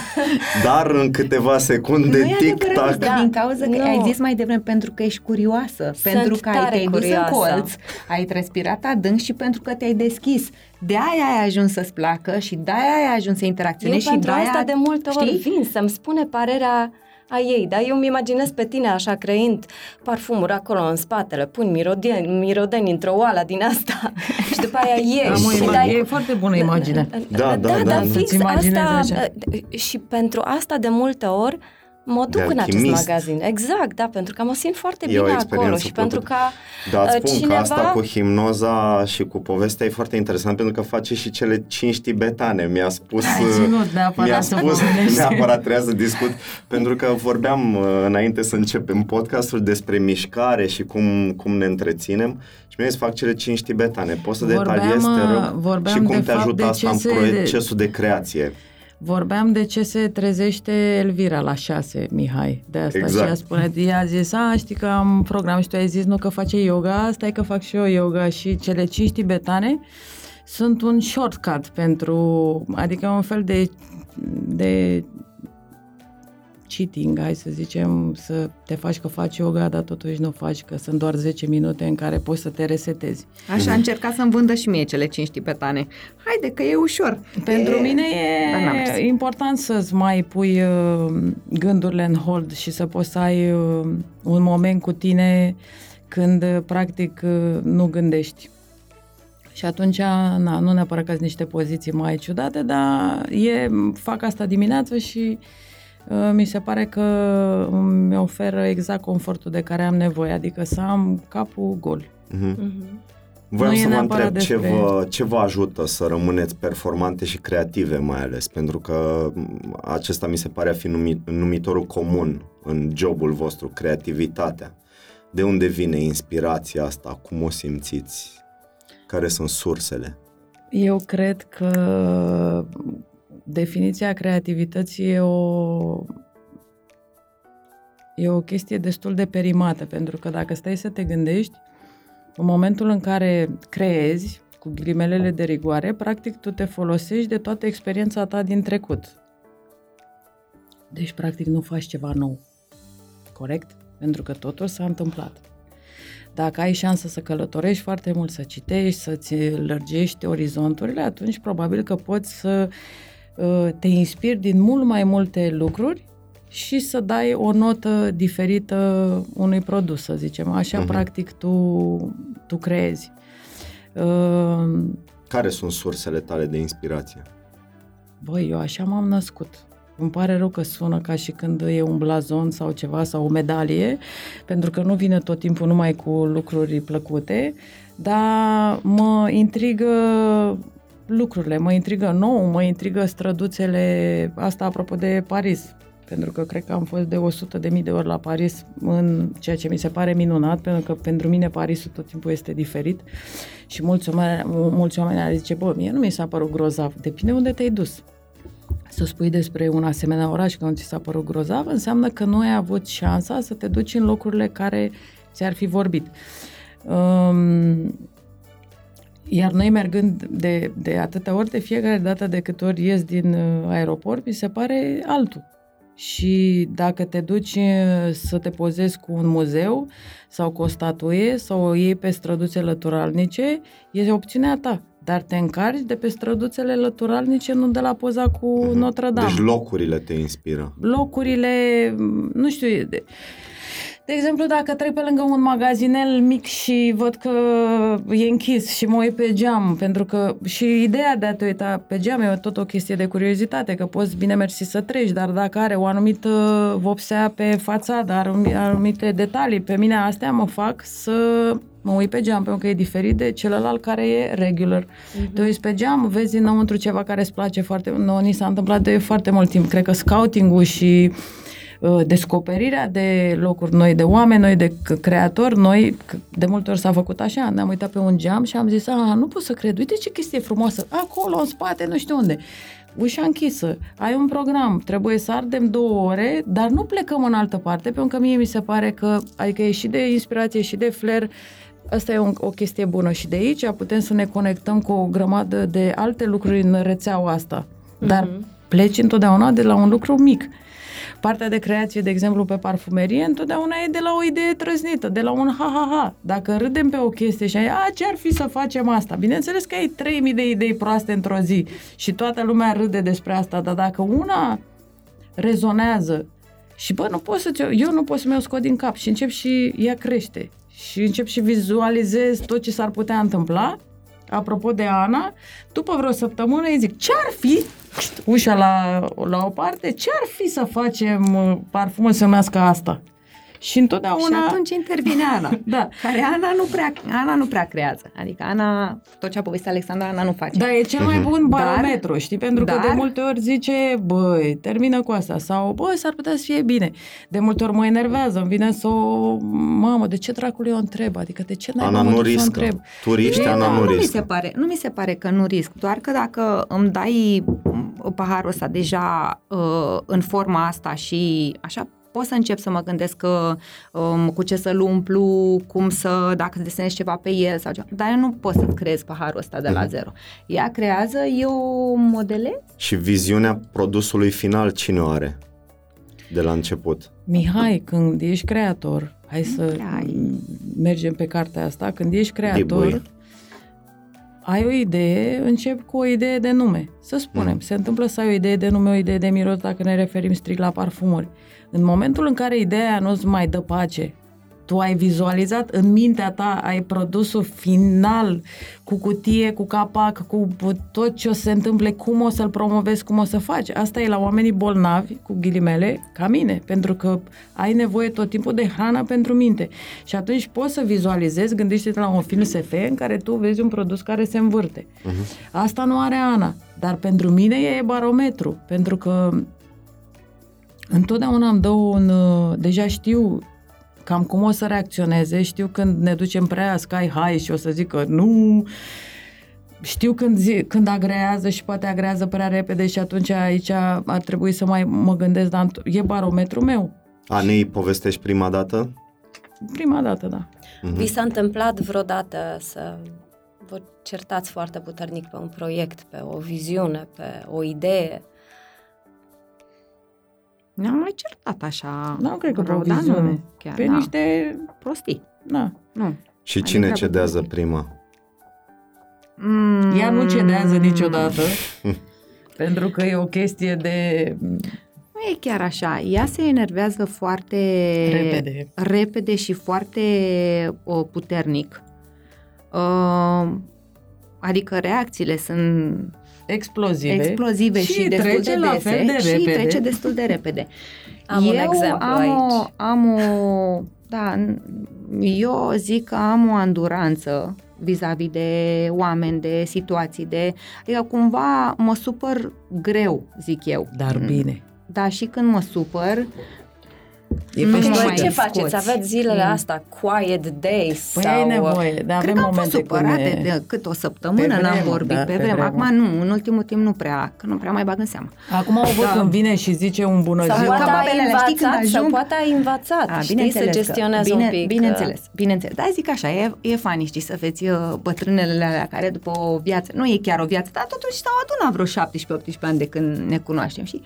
Dar în câteva secunde, tic-tac. Da, din cauza că nu. ai zis mai devreme pentru că ești curioasă, Sunt pentru că ai te dus în colț, ai respirat adânc și pentru că te-ai deschis. De aia ai ajuns să-ți placă și de aia ai ajuns să interacționezi și de aia... asta de multe ori știi? vin să-mi spune parerea a ei, dar eu îmi imaginez pe tine așa creând parfumuri acolo în spatele, pun mirodeni, mirodeni într-o oală din asta (laughs) și după aia ieși. Am și dai... E foarte bună imagine. Da, da, da. da, da, da fix asta, așa. și pentru asta de multe ori mă duc în acest magazin. Exact, da, pentru că mă simt foarte bine acolo și pentru că Da, îți spun cineva... că asta cu hipnoza și cu povestea e foarte interesant pentru că face și cele cinci tibetane. Mi-a spus... Ai ținut neapărat mi-a spus, neapărat trebuia să discut, pentru că vorbeam uh, înainte să începem podcastul despre mișcare și cum, cum ne întreținem și mi-a zis, fac cele cinci tibetane. Poți să vorbeam, detaliezi, te rog? Și cum de te ajută asta în procesul de creație? Vorbeam de ce se trezește Elvira la șase, Mihai. De asta exact. și ea spune, ea a zis, a, știi că am program și tu ai zis, nu că face yoga, stai că fac și eu yoga și cele cinci tibetane sunt un shortcut pentru, adică un fel de, de cheating, hai să zicem, să te faci că faci yoga, dar totuși nu faci, că sunt doar 10 minute în care poți să te resetezi. Așa a încercat să-mi vândă și mie cele 5 tibetane. Haide că e ușor. Pentru e... mine e important să-ți mai pui uh, gândurile în hold și să poți să ai uh, un moment cu tine când uh, practic nu gândești. Și atunci, na, nu neapărat că sunt niște poziții mai ciudate, dar e, fac asta dimineața și Uh, mi se pare că mi oferă exact confortul de care am nevoie, adică să am capul gol. Mm-hmm. Mm-hmm. Voiam să vă întreb despre... ce, vă, ce vă ajută să rămâneți performante și creative mai ales, pentru că acesta mi se pare a fi numit, numitorul comun în jobul vostru, creativitatea. De unde vine inspirația asta? Cum o simțiți? Care sunt sursele? Eu cred că definiția creativității e o, e o chestie destul de perimată, pentru că dacă stai să te gândești, în momentul în care creezi, cu ghilimelele de rigoare, practic tu te folosești de toată experiența ta din trecut. Deci, practic, nu faci ceva nou. Corect? Pentru că totul s-a întâmplat. Dacă ai șansă să călătorești foarte mult, să citești, să-ți lărgești orizonturile, atunci probabil că poți să Uh, te inspiri din mult mai multe lucruri și să dai o notă diferită unui produs, să zicem. Așa, uh-huh. practic, tu, tu creezi. Uh, Care sunt sursele tale de inspirație? Băi, eu așa m-am născut. Îmi pare rău că sună ca și când e un blazon sau ceva sau o medalie, pentru că nu vine tot timpul numai cu lucruri plăcute, dar mă intrigă lucrurile. Mă intrigă nou, mă intrigă străduțele, asta apropo de Paris, pentru că cred că am fost de 100 de mii de ori la Paris în ceea ce mi se pare minunat, pentru că pentru mine Parisul tot timpul este diferit și mulți oameni, mulți oameni ar zice, bă, mie nu mi s-a părut grozav, depinde unde te-ai dus. Să spui despre un asemenea oraș că nu ți s-a părut grozav, înseamnă că nu ai avut șansa să te duci în locurile care ți-ar fi vorbit. Um, iar noi mergând de, de atâtea ori, de fiecare dată de câte ori ies din uh, aeroport, mi se pare altul. Și dacă te duci uh, să te pozezi cu un muzeu sau cu o statuie sau o iei pe străduțe lăturalnice, e opțiunea ta. Dar te încarci de pe străduțele lăturalnice, nu de la poza cu mhm. Notre-Dame. Deci locurile te inspiră. Locurile, nu știu, de, de exemplu, dacă trec pe lângă un magazinel mic și văd că e închis și mă uit pe geam, pentru că și ideea de a te uita pe geam e tot o chestie de curiozitate, că poți bine mersi să treci, dar dacă are o anumită vopsea pe fațadă, anumite detalii, pe mine astea mă fac să mă uit pe geam, pentru că e diferit de celălalt care e regular. Uh-huh. Te uiți pe geam, vezi înăuntru ceva care îți place foarte mult. No, ni s-a întâmplat de foarte mult timp. Cred că scouting-ul și uh, Uh, descoperirea de locuri noi, de oameni noi, de creatori noi. De multe ori s-a făcut așa, ne-am uitat pe un geam și am zis, a, nu pot să cred, uite ce chestie frumoasă, acolo, în spate, nu știu unde. ușa închisă, ai un program, trebuie să ardem două ore, dar nu plecăm în altă parte, pentru că mie mi se pare că, adică e și de inspirație și de flair, Asta e o, o chestie bună și de aici putem să ne conectăm cu o grămadă de alte lucruri în rețeaua asta. Dar uh-huh. pleci întotdeauna de la un lucru mic. Partea de creație, de exemplu, pe parfumerie, întotdeauna e de la o idee trăznită, de la un ha-ha-ha. Dacă râdem pe o chestie și ai, a, ce ar fi să facem asta? Bineînțeles că ai 3000 de idei proaste într-o zi și toată lumea râde despre asta, dar dacă una rezonează și bă, nu pot să eu nu pot să mi-o scot din cap și încep și ea crește și încep și vizualizez tot ce s-ar putea întâmpla. Apropo de Ana, după vreo săptămână îi zic, ce-ar fi, ușa la, la o parte, ce-ar fi să facem uh, parfumul să se numească asta? Și întotdeauna... Și atunci intervine Ana. da. (laughs) Care Ana nu, prea, Ana nu prea creează. Adică Ana, tot ce a povestit Alexandra, Ana nu face. Da, e cel mai bun barometru, dar, știi? Pentru dar, că de multe ori zice, băi, termină cu asta. Sau, băi, s-ar putea să fie bine. De multe ori mă enervează, îmi vine să o... Mamă, de ce dracului eu întreb? Adică de ce n-ai Ana nu riscă. Întreb? Tu riști, Ana nu, nu riscă. Mi se pare, nu mi se pare că nu risc. Doar că dacă îmi dai paharul ăsta deja uh, în forma asta și așa pot să încep să mă gândesc că, um, cu ce să-l umplu, cum să, dacă desenez ceva pe el sau ceva. Dar eu nu pot să creez paharul ăsta de la mhm. zero. Ea creează, eu modele. Și viziunea produsului final cine o are? De la început. Mihai, când ești creator, hai să Hai. mergem pe cartea asta, când ești creator, Dibui. ai o idee, încep cu o idee de nume. Să spunem, mm. se întâmplă să ai o idee de nume, o idee de miros, dacă ne referim strict la parfumuri. În momentul în care ideea nu-ți mai dă pace, tu ai vizualizat în mintea ta, ai produsul final cu cutie, cu capac, cu tot ce o să se întâmple, cum o să-l promovezi, cum o să faci. Asta e la oamenii bolnavi, cu ghilimele, ca mine, pentru că ai nevoie tot timpul de hrană pentru minte. Și atunci poți să vizualizezi, gândește-te la un film SF în care tu vezi un produs care se învârte. Uh-huh. Asta nu are Ana, dar pentru mine e barometru, pentru că Întotdeauna îmi dă un... Uh, deja știu cam cum o să reacționeze, știu când ne ducem prea sky high și o să zic că nu... Știu când, zi, când agrează și poate agrează prea repede și atunci aici ar trebui să mai mă gândesc, dar e barometrul meu. Anei povestești prima dată? Prima dată, da. Uh-huh. Vi s-a întâmplat vreodată să vă certați foarte puternic pe un proiect, pe o viziune, pe o idee ne-am mai certat așa. Nu cred că pe nu, chiar, pe da. niște prostii. Da. Nu. Și cine cedează prima? Mm. Ea nu cedează niciodată. (laughs) pentru că e o chestie de... Nu e chiar așa. Ea se enervează foarte repede, repede și foarte o, puternic. Uh, adică reacțiile sunt explozive, explozive și, și destul trece de la fel de repede. și trece destul de repede. Am eu un exemplu am aici. O, am o, da, eu zic că am o anduranță vis-a-vis de oameni, de situații, de... Adică cumva mă supăr greu, zic eu. Dar bine. Da, și când mă supăr, E nu mai ce faceți? Aveți zilele mm. astea quiet days? Păi sau... ai nevoie, dar avem Cred că am fost supărate ne... de cât o săptămână, n-am vorbit da, pe, pe vreme. Acum nu, în ultimul timp nu prea, că nu prea mai bag în seamă. Acum o văd da. când vine și zice un bună sau ziua. Poate ai învățat, știi, când ajung... sau poate ai învățat, A, știi, să gestionezi bine, un pic. Bineînțeles, bineînțeles. Dar zic așa, e, e funny, știi, să vezi uh, bătrânele alea care după o viață, nu e chiar o viață, dar totuși s-au adunat vreo 17-18 ani de când ne cunoaștem, și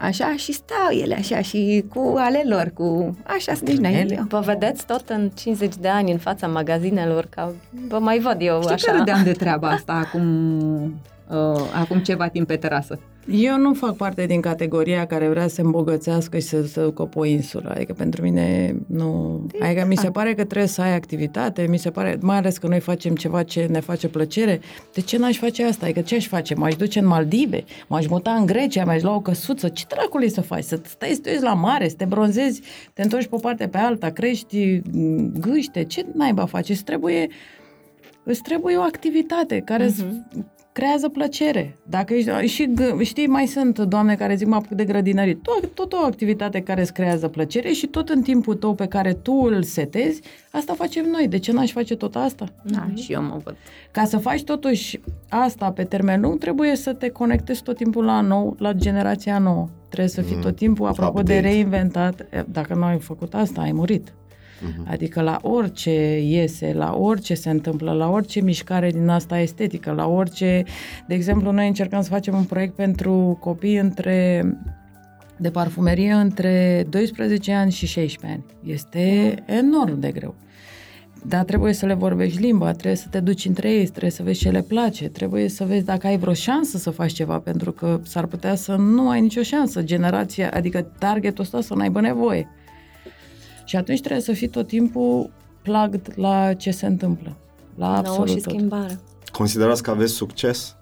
așa și stau ele așa și cu ale lor, cu așa, deci n Vă vedeți tot în 50 de ani în fața magazinelor, ca vă mai văd eu Știi așa. că râdeam de treaba asta acum, uh, acum ceva timp pe terasă. Eu nu fac parte din categoria care vrea să se îmbogățească și să se ducă pe o insulă. Adică pentru mine nu... De adică mi se pare că trebuie să ai activitate, mi se pare, mai ales că noi facem ceva ce ne face plăcere. De ce n-aș face asta? Adică ce aș face? M-aș duce în Maldive? M-aș muta în Grecia? M-aș lua o căsuță? Ce dracului să faci? Să stai să te la mare, să te bronzezi, te întorci pe o parte pe alta, crești mm, gâște? Ce naiba faci? Îți trebuie, îți trebuie o activitate care uh-huh creează plăcere. Dacă ești, și știi, mai sunt doamne care zic mă apuc de grădinărit. Tot, tot o activitate care îți creează plăcere și tot în timpul tău pe care tu îl setezi, asta facem noi. De ce n-aș face tot asta? Da, mm-hmm. și eu mă văd. Ca să faci totuși asta pe termen lung, trebuie să te conectezi tot timpul la nou, la generația nouă. Trebuie să fii mm. tot timpul, apropo Update. de reinventat. Dacă nu ai făcut asta, ai murit. Uh-huh. Adică la orice iese, la orice se întâmplă, la orice mișcare din asta estetică, la orice... De exemplu, noi încercăm să facem un proiect pentru copii între de parfumerie între 12 ani și 16 ani. Este enorm de greu. Dar trebuie să le vorbești limba, trebuie să te duci între ei, trebuie să vezi ce le place, trebuie să vezi dacă ai vreo șansă să faci ceva, pentru că s-ar putea să nu ai nicio șansă. Generația, adică targetul ăsta să n-aibă nevoie. Și atunci trebuie să fii tot timpul plugged la ce se întâmplă. La absolut și schimbare. Considerați că aveți succes?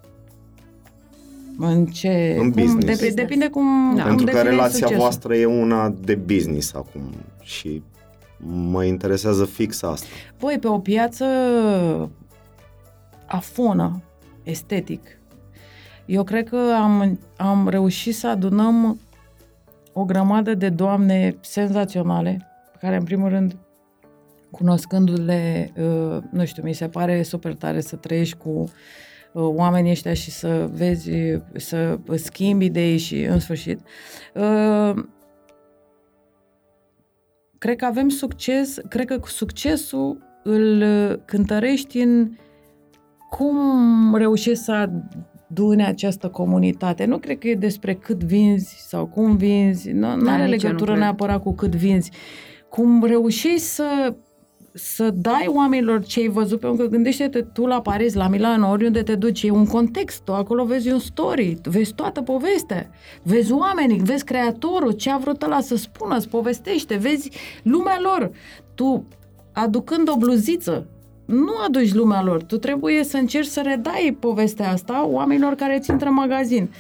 În ce? În cum, business. Dep- depinde cum da. Pentru că relația succesul. voastră e una de business acum și mă interesează fix asta. Voi, pe o piață afonă, estetic, eu cred că am, am reușit să adunăm o grămadă de doamne senzaționale, pe care, în primul rând, cunoscându-le, uh, nu știu, mi se pare super tare să trăiești cu uh, oamenii ăștia și să vezi, să schimbi idei și, în sfârșit. Uh, cred că avem succes, cred că succesul îl cântărești în cum reușești să adune această comunitate. Nu cred că e despre cât vinzi sau cum vinzi, nu, nu are legătură neapărat cu cât vinzi. Cum reușești să să dai oamenilor ce ai văzut, pentru că gândește-te tu la Paris, la Milano, oriunde te duci, e un context, tu acolo vezi un story, vezi toată povestea, vezi oamenii, vezi creatorul, ce a vrut ăla să spună, îți povestește, vezi lumea lor. Tu, aducând o bluziță, nu aduci lumea lor, tu trebuie să încerci să redai povestea asta oamenilor care ți intră în magazin.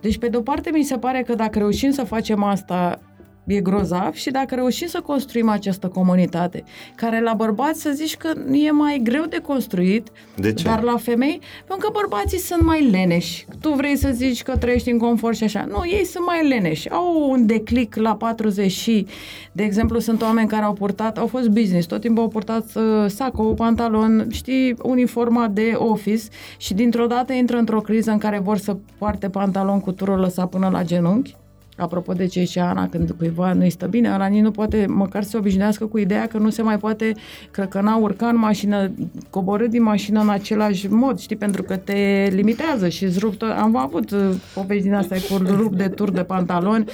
Deci, pe de-o parte, mi se pare că dacă reușim să facem asta e grozav și dacă reușim să construim această comunitate, care la bărbați să zici că e mai greu de construit, de ce? dar la femei, pentru că bărbații sunt mai leneși. Tu vrei să zici că trăiești în confort și așa. Nu, ei sunt mai leneși. Au un declic la 40 și, de exemplu, sunt oameni care au purtat, au fost business, tot timpul au purtat uh, sacou, pantalon, știi, uniforma de office și dintr-o dată intră într-o criză în care vor să poarte pantalon cu turul lăsat până la genunchi Apropo de ce și Ana, când cuiva nu-i stă bine, ăla nici nu poate măcar să se obișnuiască cu ideea că nu se mai poate crăcăna, urca în mașină, coborâ din mașină în același mod, știi, pentru că te limitează și îți rup tot. Am avut uh, povești din astea cu (laughs) rup de tur de pantaloni,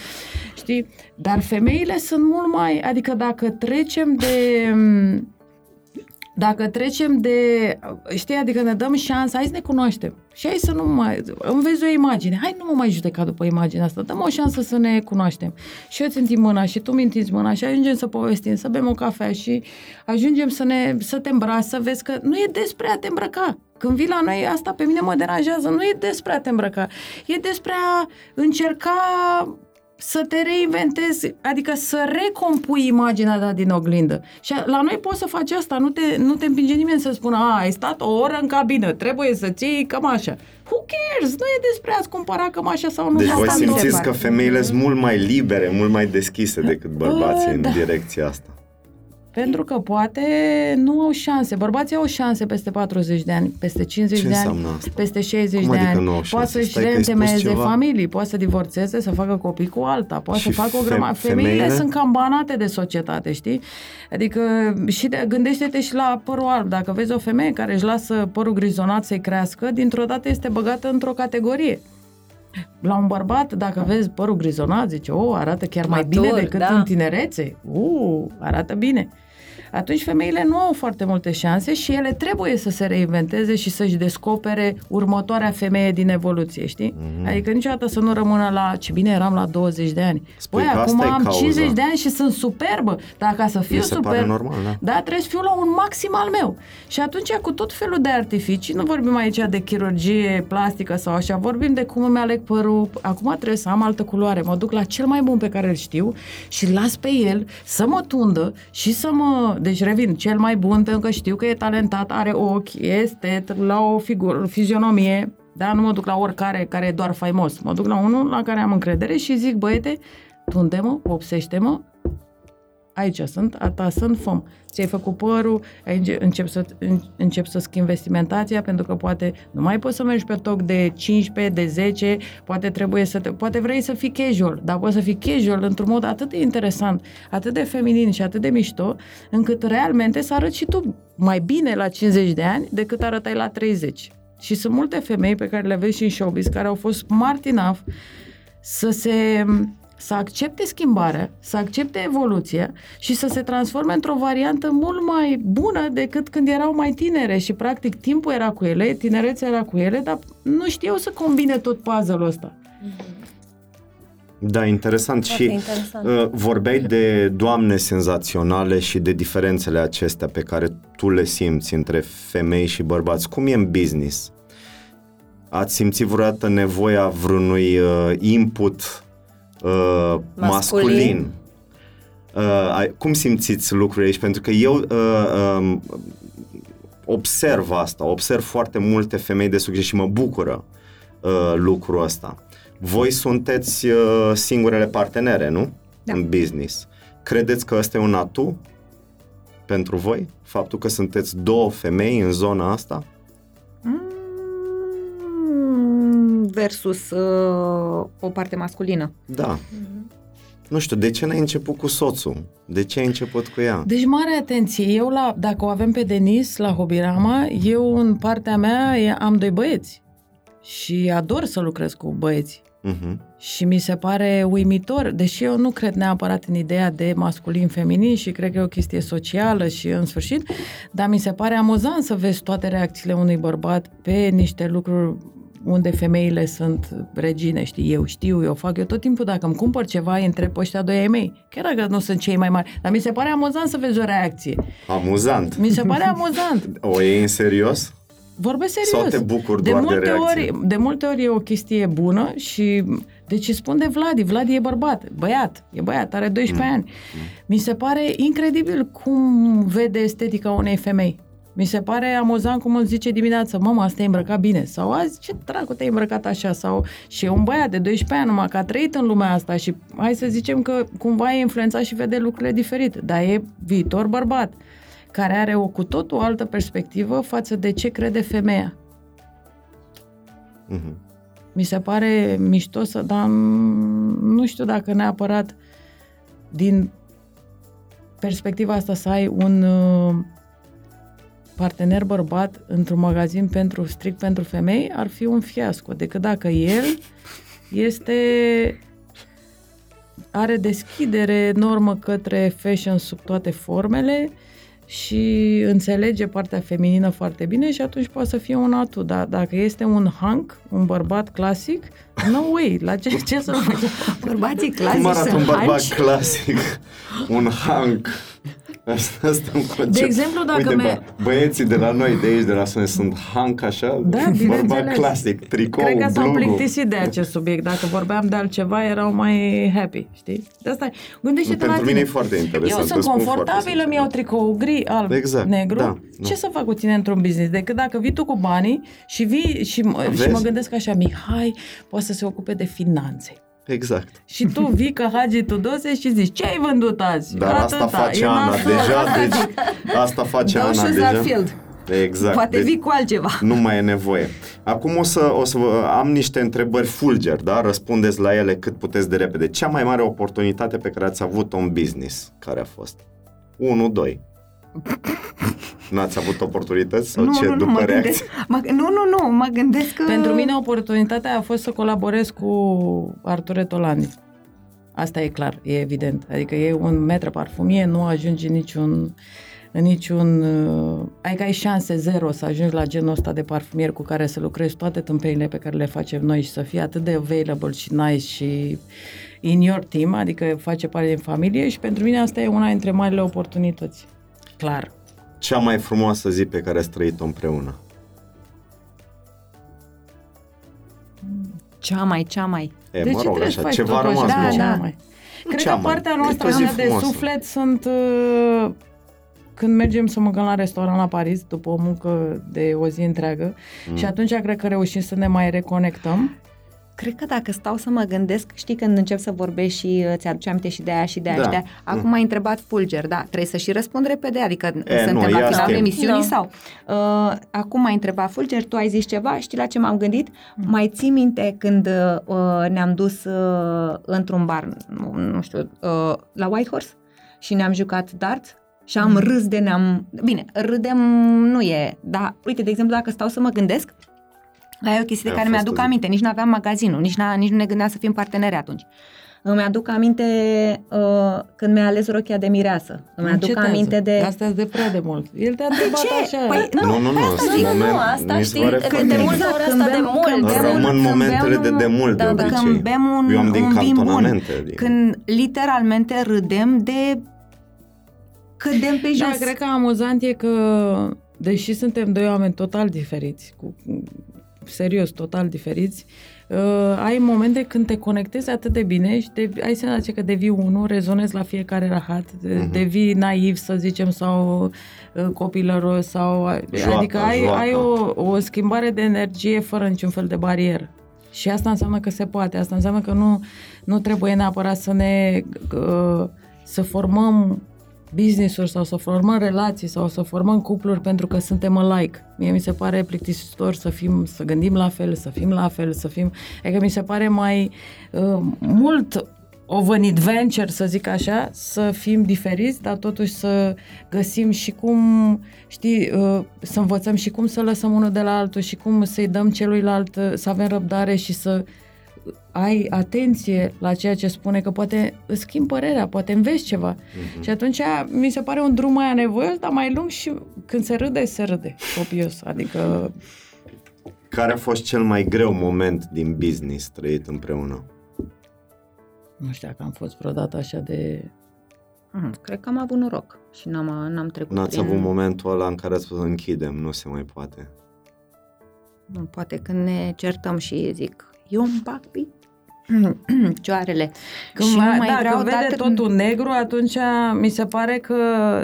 știi, dar femeile sunt mult mai, adică dacă trecem de dacă trecem de, știi, adică ne dăm șansa, hai să ne cunoaștem. Și hai să nu mai, îmi vezi o imagine, hai nu mă mai judeca după imaginea asta, dăm o șansă să ne cunoaștem. Și eu ți mâna și tu mi mâna și ajungem să povestim, să bem o cafea și ajungem să, ne, să te îmbraci, să vezi că nu e despre a te îmbrăca. Când vii la noi, asta pe mine mă deranjează, nu e despre a te îmbrăca, e despre a încerca să te reinventezi, adică să recompui imaginea ta din oglindă. Și la noi poți să faci asta, nu te, nu te împinge nimeni să spună, a, ai stat o oră în cabină, trebuie să ții cămașa. Who cares? Nu e despre a-ți cumpăra cămașa sau nu. Deci voi simțiți că femeile sunt mult mai libere, mult mai deschise decât bărbații în da. direcția asta. Pentru că poate nu au șanse. Bărbații au șanse peste 40 de ani, peste 50 Ce de ani, asta? peste 60 Cum de adică ani. Poate să-și reîntemeieze familii, poate să divorțeze, să facă copii cu alta, poate și să facă o grămadă. Femeile? femeile sunt cam banate de societate, știi? Adică și de, gândește-te și la părul alb. Dacă vezi o femeie care își lasă părul grizonat să-i crească, dintr-o dată este băgată într-o categorie. La un bărbat, dacă vezi părul grizonat, zice, o, arată chiar mai Matur, bine decât da. în tinerețe. Uh, arată bine atunci femeile nu au foarte multe șanse și ele trebuie să se reinventeze și să-și descopere următoarea femeie din evoluție, știi? Mm-hmm. Adică niciodată să nu rămână la ce bine eram la 20 de ani. Spui Băi, acum am cauza. 50 de ani și sunt superbă. Dar ca să fiu super, normal, da? da, trebuie să fiu la un maxim al meu. Și atunci cu tot felul de artificii, nu vorbim aici de chirurgie plastică sau așa, vorbim de cum îmi aleg părul. Acum trebuie să am altă culoare. Mă duc la cel mai bun pe care îl știu și las pe el să mă tundă și să mă deci revin, cel mai bun pentru că știu că e talentat, are ochi, este la o figură, fizionomie Da? Nu mă duc la oricare care e doar faimos. Mă duc la unul la care am încredere și zic, băiete, tunde-mă, vopsește-mă, aici sunt, a ta sunt, făm. Ți-ai făcut părul, aici încep să, încep să schimbi vestimentația, pentru că poate nu mai poți să mergi pe toc de 15, de 10, poate trebuie să te, poate vrei să fii casual, dar poți să fii casual într-un mod atât de interesant, atât de feminin și atât de mișto, încât realmente să arăți și tu mai bine la 50 de ani decât arătai la 30. Și sunt multe femei pe care le vezi și în showbiz care au fost smart enough să se să accepte schimbarea, să accepte evoluția și să se transforme într-o variantă mult mai bună decât când erau mai tinere și practic timpul era cu ele, tinerețea era cu ele, dar nu știau să combine tot puzzle-ul ăsta. Da, interesant. Foarte și interesant. Uh, vorbeai de doamne senzaționale și de diferențele acestea pe care tu le simți între femei și bărbați. Cum e în business? Ați simțit vreodată nevoia vreunui uh, input uh, masculin? masculin? Uh, ai- cum simțiți lucrurile aici? Pentru că eu uh, um, observ asta, observ foarte multe femei de succes și mă bucură uh, lucrul ăsta. Voi sunteți uh, singurele partenere, nu? Da. În business. Credeți că ăsta e un atu pentru voi? Faptul că sunteți două femei în zona asta? Versus uh, o parte masculină. Da. Nu știu, de ce n-ai început cu soțul? De ce ai început cu ea? Deci mare atenție, eu la, dacă o avem pe Denis la Hobirama, eu în partea mea e- am doi băieți și ador să lucrez cu băieți. Mhm. Și mi se pare uimitor, deși eu nu cred neapărat în ideea de masculin-feminin și cred că e o chestie socială și în sfârșit, dar mi se pare amuzant să vezi toate reacțiile unui bărbat pe niște lucruri unde femeile sunt regine, știi, eu știu, eu fac, eu tot timpul dacă îmi cumpăr ceva, îi întreb pe ăștia doi ai mei, chiar dacă nu sunt cei mai mari, dar mi se pare amuzant să vezi o reacție. Amuzant. Mi se pare amuzant. (laughs) O iei în serios? Vorbesc serios. Sau te bucuri de doar de multe reacție? ori, De multe ori e o chestie bună și... Deci îi spun de Vladi, Vladi e bărbat, băiat, e băiat, are 12 Mm. ani. Mi se pare incredibil cum vede estetica unei femei. Mi se pare amuzant cum îmi zice dimineața, mama, asta e îmbrăcat bine. Sau azi, ce dracu te-ai îmbrăcat așa? Sau și e un băiat de 12 ani, numai că a trăit în lumea asta și hai să zicem că cumva e influențat și vede lucrurile diferit. Dar e viitor bărbat care are o cu totul altă perspectivă față de ce crede femeia. Mhm. Mi se pare mișto să, dar mm, nu știu dacă neapărat din perspectiva asta să ai un uh, partener bărbat într-un magazin pentru strict pentru femei ar fi un fiasco, decât dacă el este are deschidere enormă către fashion sub toate formele și înțelege partea feminină foarte bine și atunci poate să fie un atu. Dar dacă este un hunk, un bărbat clasic, no way, la ce, ce să (laughs) fac? Bărbații Cum clasici arată un sunt bărbat hanci. clasic? un hunk. Asta, asta un concept. De exemplu, dacă Uite, me- bă, băieții de la noi, de aici, de la Sune, sunt hunk așa? Da, Bărbat bineînțeles. clasic, tricou, Cred că s-au blugul. plictisit de acest subiect. Dacă vorbeam de altceva, erau mai happy, știi? De asta gândește-te la Pentru tine. mine e foarte interesant. Eu îți sunt spun foarte confortabilă, sincer. mi iau tricou gri, alb, Exact, negru. da, Ce da. să fac cu tine într-un business? Decât dacă vii tu cu banii și vii și, mă- și Vezi? mă gândesc așa, Mihai poate să se ocupe de finanțe. Exact. Și tu vii ca Hagi Tudose și zici, ce ai vândut azi? Dar asta Atâta, face e Ana nasol. deja, (laughs) deci asta face Dau Ana și deja. Zarfield. Exact. Poate deci vii cu altceva. nu mai e nevoie. Acum o să, o să vă, am niște întrebări fulger, da? Răspundeți la ele cât puteți de repede. Cea mai mare oportunitate pe care ați avut-o în business, care a fost? 1, 2. N-ați avut oportunități? Sau nu, ce? nu, nu, după mă reacție? gândesc, mă, nu, nu, nu, mă gândesc că... Pentru mine oportunitatea a fost să colaborez cu Arture Tolani. Asta e clar, e evident. Adică e un metru parfumie, nu ajungi în niciun în niciun... uh, Adică ai șanse zero să ajungi la genul ăsta de parfumier cu care să lucrezi toate tâmpeile pe care le facem noi și să fie atât de available și nice și in your team, adică face parte din familie și pentru mine asta e una dintre marile oportunități. Clar. Cea mai frumoasă zi pe care ați trăit-o împreună? Cea mai, cea mai. E, de mă ce rog, trebuie așa, să faci ceva a totul rămas așa? bun. Da, Cea da. mai. Nu Cred cea că mai. partea E noastră o zi așa de frumoasă. suflet sunt uh, când mergem să mâncăm la restaurant la Paris, după o muncă de o zi întreagă, mm. și atunci cred că reușim să ne mai reconectăm. Cred că dacă stau să mă gândesc, știi când încep să vorbești și uh, ți-aduce aminte și de aia și de aia Da. și de aia. Acum Mm. ai întrebat Fulger, da, trebuie să și răspund repede, adică E, suntem nu, la ia finalul schimb. emisiunii Da. sau... Uh, acum ai întrebat Fulger, tu ai zis ceva, știi la ce m-am gândit? Mai ții minte când uh, ne-am dus uh, într-un bar, nu, nu știu, uh, la Whitehorse și ne-am jucat darts? Și am râs de ne-am... Bine, râdem nu e, dar uite, de exemplu, dacă stau să mă gândesc, Aia e o chestie de A care fost mi-aduc o zi. aminte, nici nu aveam magazinul, nici, n-a, nici nu ne gândeam să fim parteneri atunci. Îmi aduc aminte uh, când mi-a ales rochia de mireasă. Îmi aduc Încetează. aminte de... Asta de prea de mult. El te-a întrebat ce? așa. Păi, Nu, nu, nu, Nu, sunt nu, moment, nu, asta mi se știi, pare că foarte de bine. multe ori Când asta de bem- mult. când bem Rămân un- momentele când de bem demult de Da, da. obicei. Când bem un, Eu am din un vin bun, cantonamente. adică. când literalmente râdem de cădem pe jos. Da, cred că amuzant e că, deși suntem doi oameni total diferiți, cu, serios, total diferiți, uh, ai momente când te conectezi atât de bine și de, ai senzația că devii unul, rezonezi la fiecare rahat, de, Mhm. devii naiv, să zicem, sau uh, copilăros, sau, Joacă, adică ai, joacă. ai o, o schimbare de energie fără niciun fel de barieră. Și asta înseamnă că se poate, asta înseamnă că nu, nu trebuie neapărat să ne uh, să formăm business-uri sau să formăm relații sau să formăm cupluri pentru că suntem alike. Mie mi se pare plictisitor să fim, să gândim la fel, să fim la fel, să fim... Adică mi se pare mai uh, mult of an adventure, să zic așa, să fim diferiți, dar totuși să găsim și cum, știi, uh, să învățăm și cum să lăsăm unul de la altul și cum să-i dăm celuilalt, uh, să avem răbdare și să ai atenție la ceea ce spune, că poate îți schimbi părerea, poate înveți ceva. Mhm. Și atunci mi se pare un drum mai anevoios, dar mai lung și când se râde, se râde copios. Adică Care a fost cel mai greu moment din business trăit împreună? nu știu dacă am fost vreodată așa de... Mm, Cred că am avut noroc și n-am, n-am trecut N-ați prin... avut momentul ăla în care ați spus închidem, nu se mai poate. Nu, Poate când ne certăm și zic, eu îmi bag pe (clears throat) cioarele. Când, și mai, nu mai da, vreau când vede dată- totul negru, atunci mi se pare că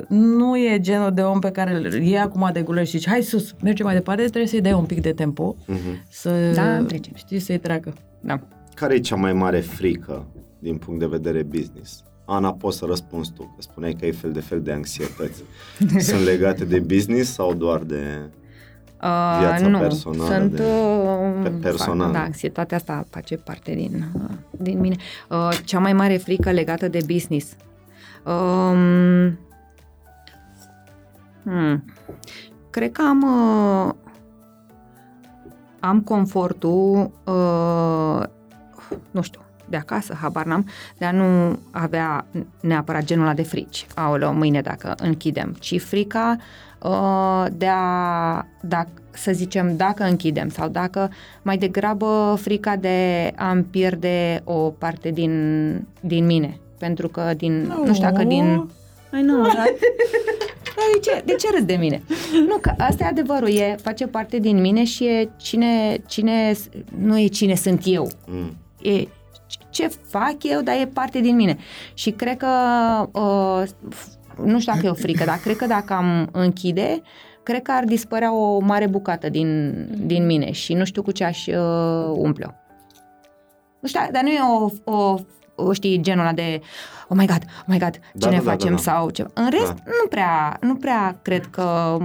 nu e genul de om pe care îl iei acum de gură și zici, hai sus, mergem mai departe, trebuie să-i dai un pic de tempo, Mhm. să, Da, trece. știi, să-i treacă. Da. Care e cea mai mare frică din punct de vedere business? Ana, poți să răspunzi tu, că spuneai că ai fel de fel de anxietăți. (laughs) Sunt legate de business sau doar de... Uh, Viața nu, personală sunt, de- uh, pe personal. Da, anxietatea asta face parte din, uh, din mine. Uh, cea mai mare frică legată de business. Um, hmm, cred că am uh, am confortul uh, nu știu, de acasă, habar n-am, de a nu avea neapărat genul ăla de frici. Aoleo, mâine dacă închidem. Ci frica uh, de a, dacă, să zicem, dacă închidem sau dacă mai degrabă frica de a-mi pierde o parte din, din mine. Pentru că din, nu știu dacă din... Ai nu, dar... Dar de ce, de ce râzi de mine? Nu, că asta e adevărul, e, face parte din mine și e cine, cine, nu e cine sunt eu, Mm. e ce fac eu, dar e parte din mine. Și cred că, uh, nu știu dacă e o frică, dar cred că dacă am închide, cred că ar dispărea o mare bucată din, din mine și nu știu cu ce aș uh, umple-o. Nu știu, dar nu e o, o, o știi, genul ăla de oh my god, oh my god, ce Da, ne da, da, facem da, da. sau ceva. În rest, Da. nu prea, nu prea cred că,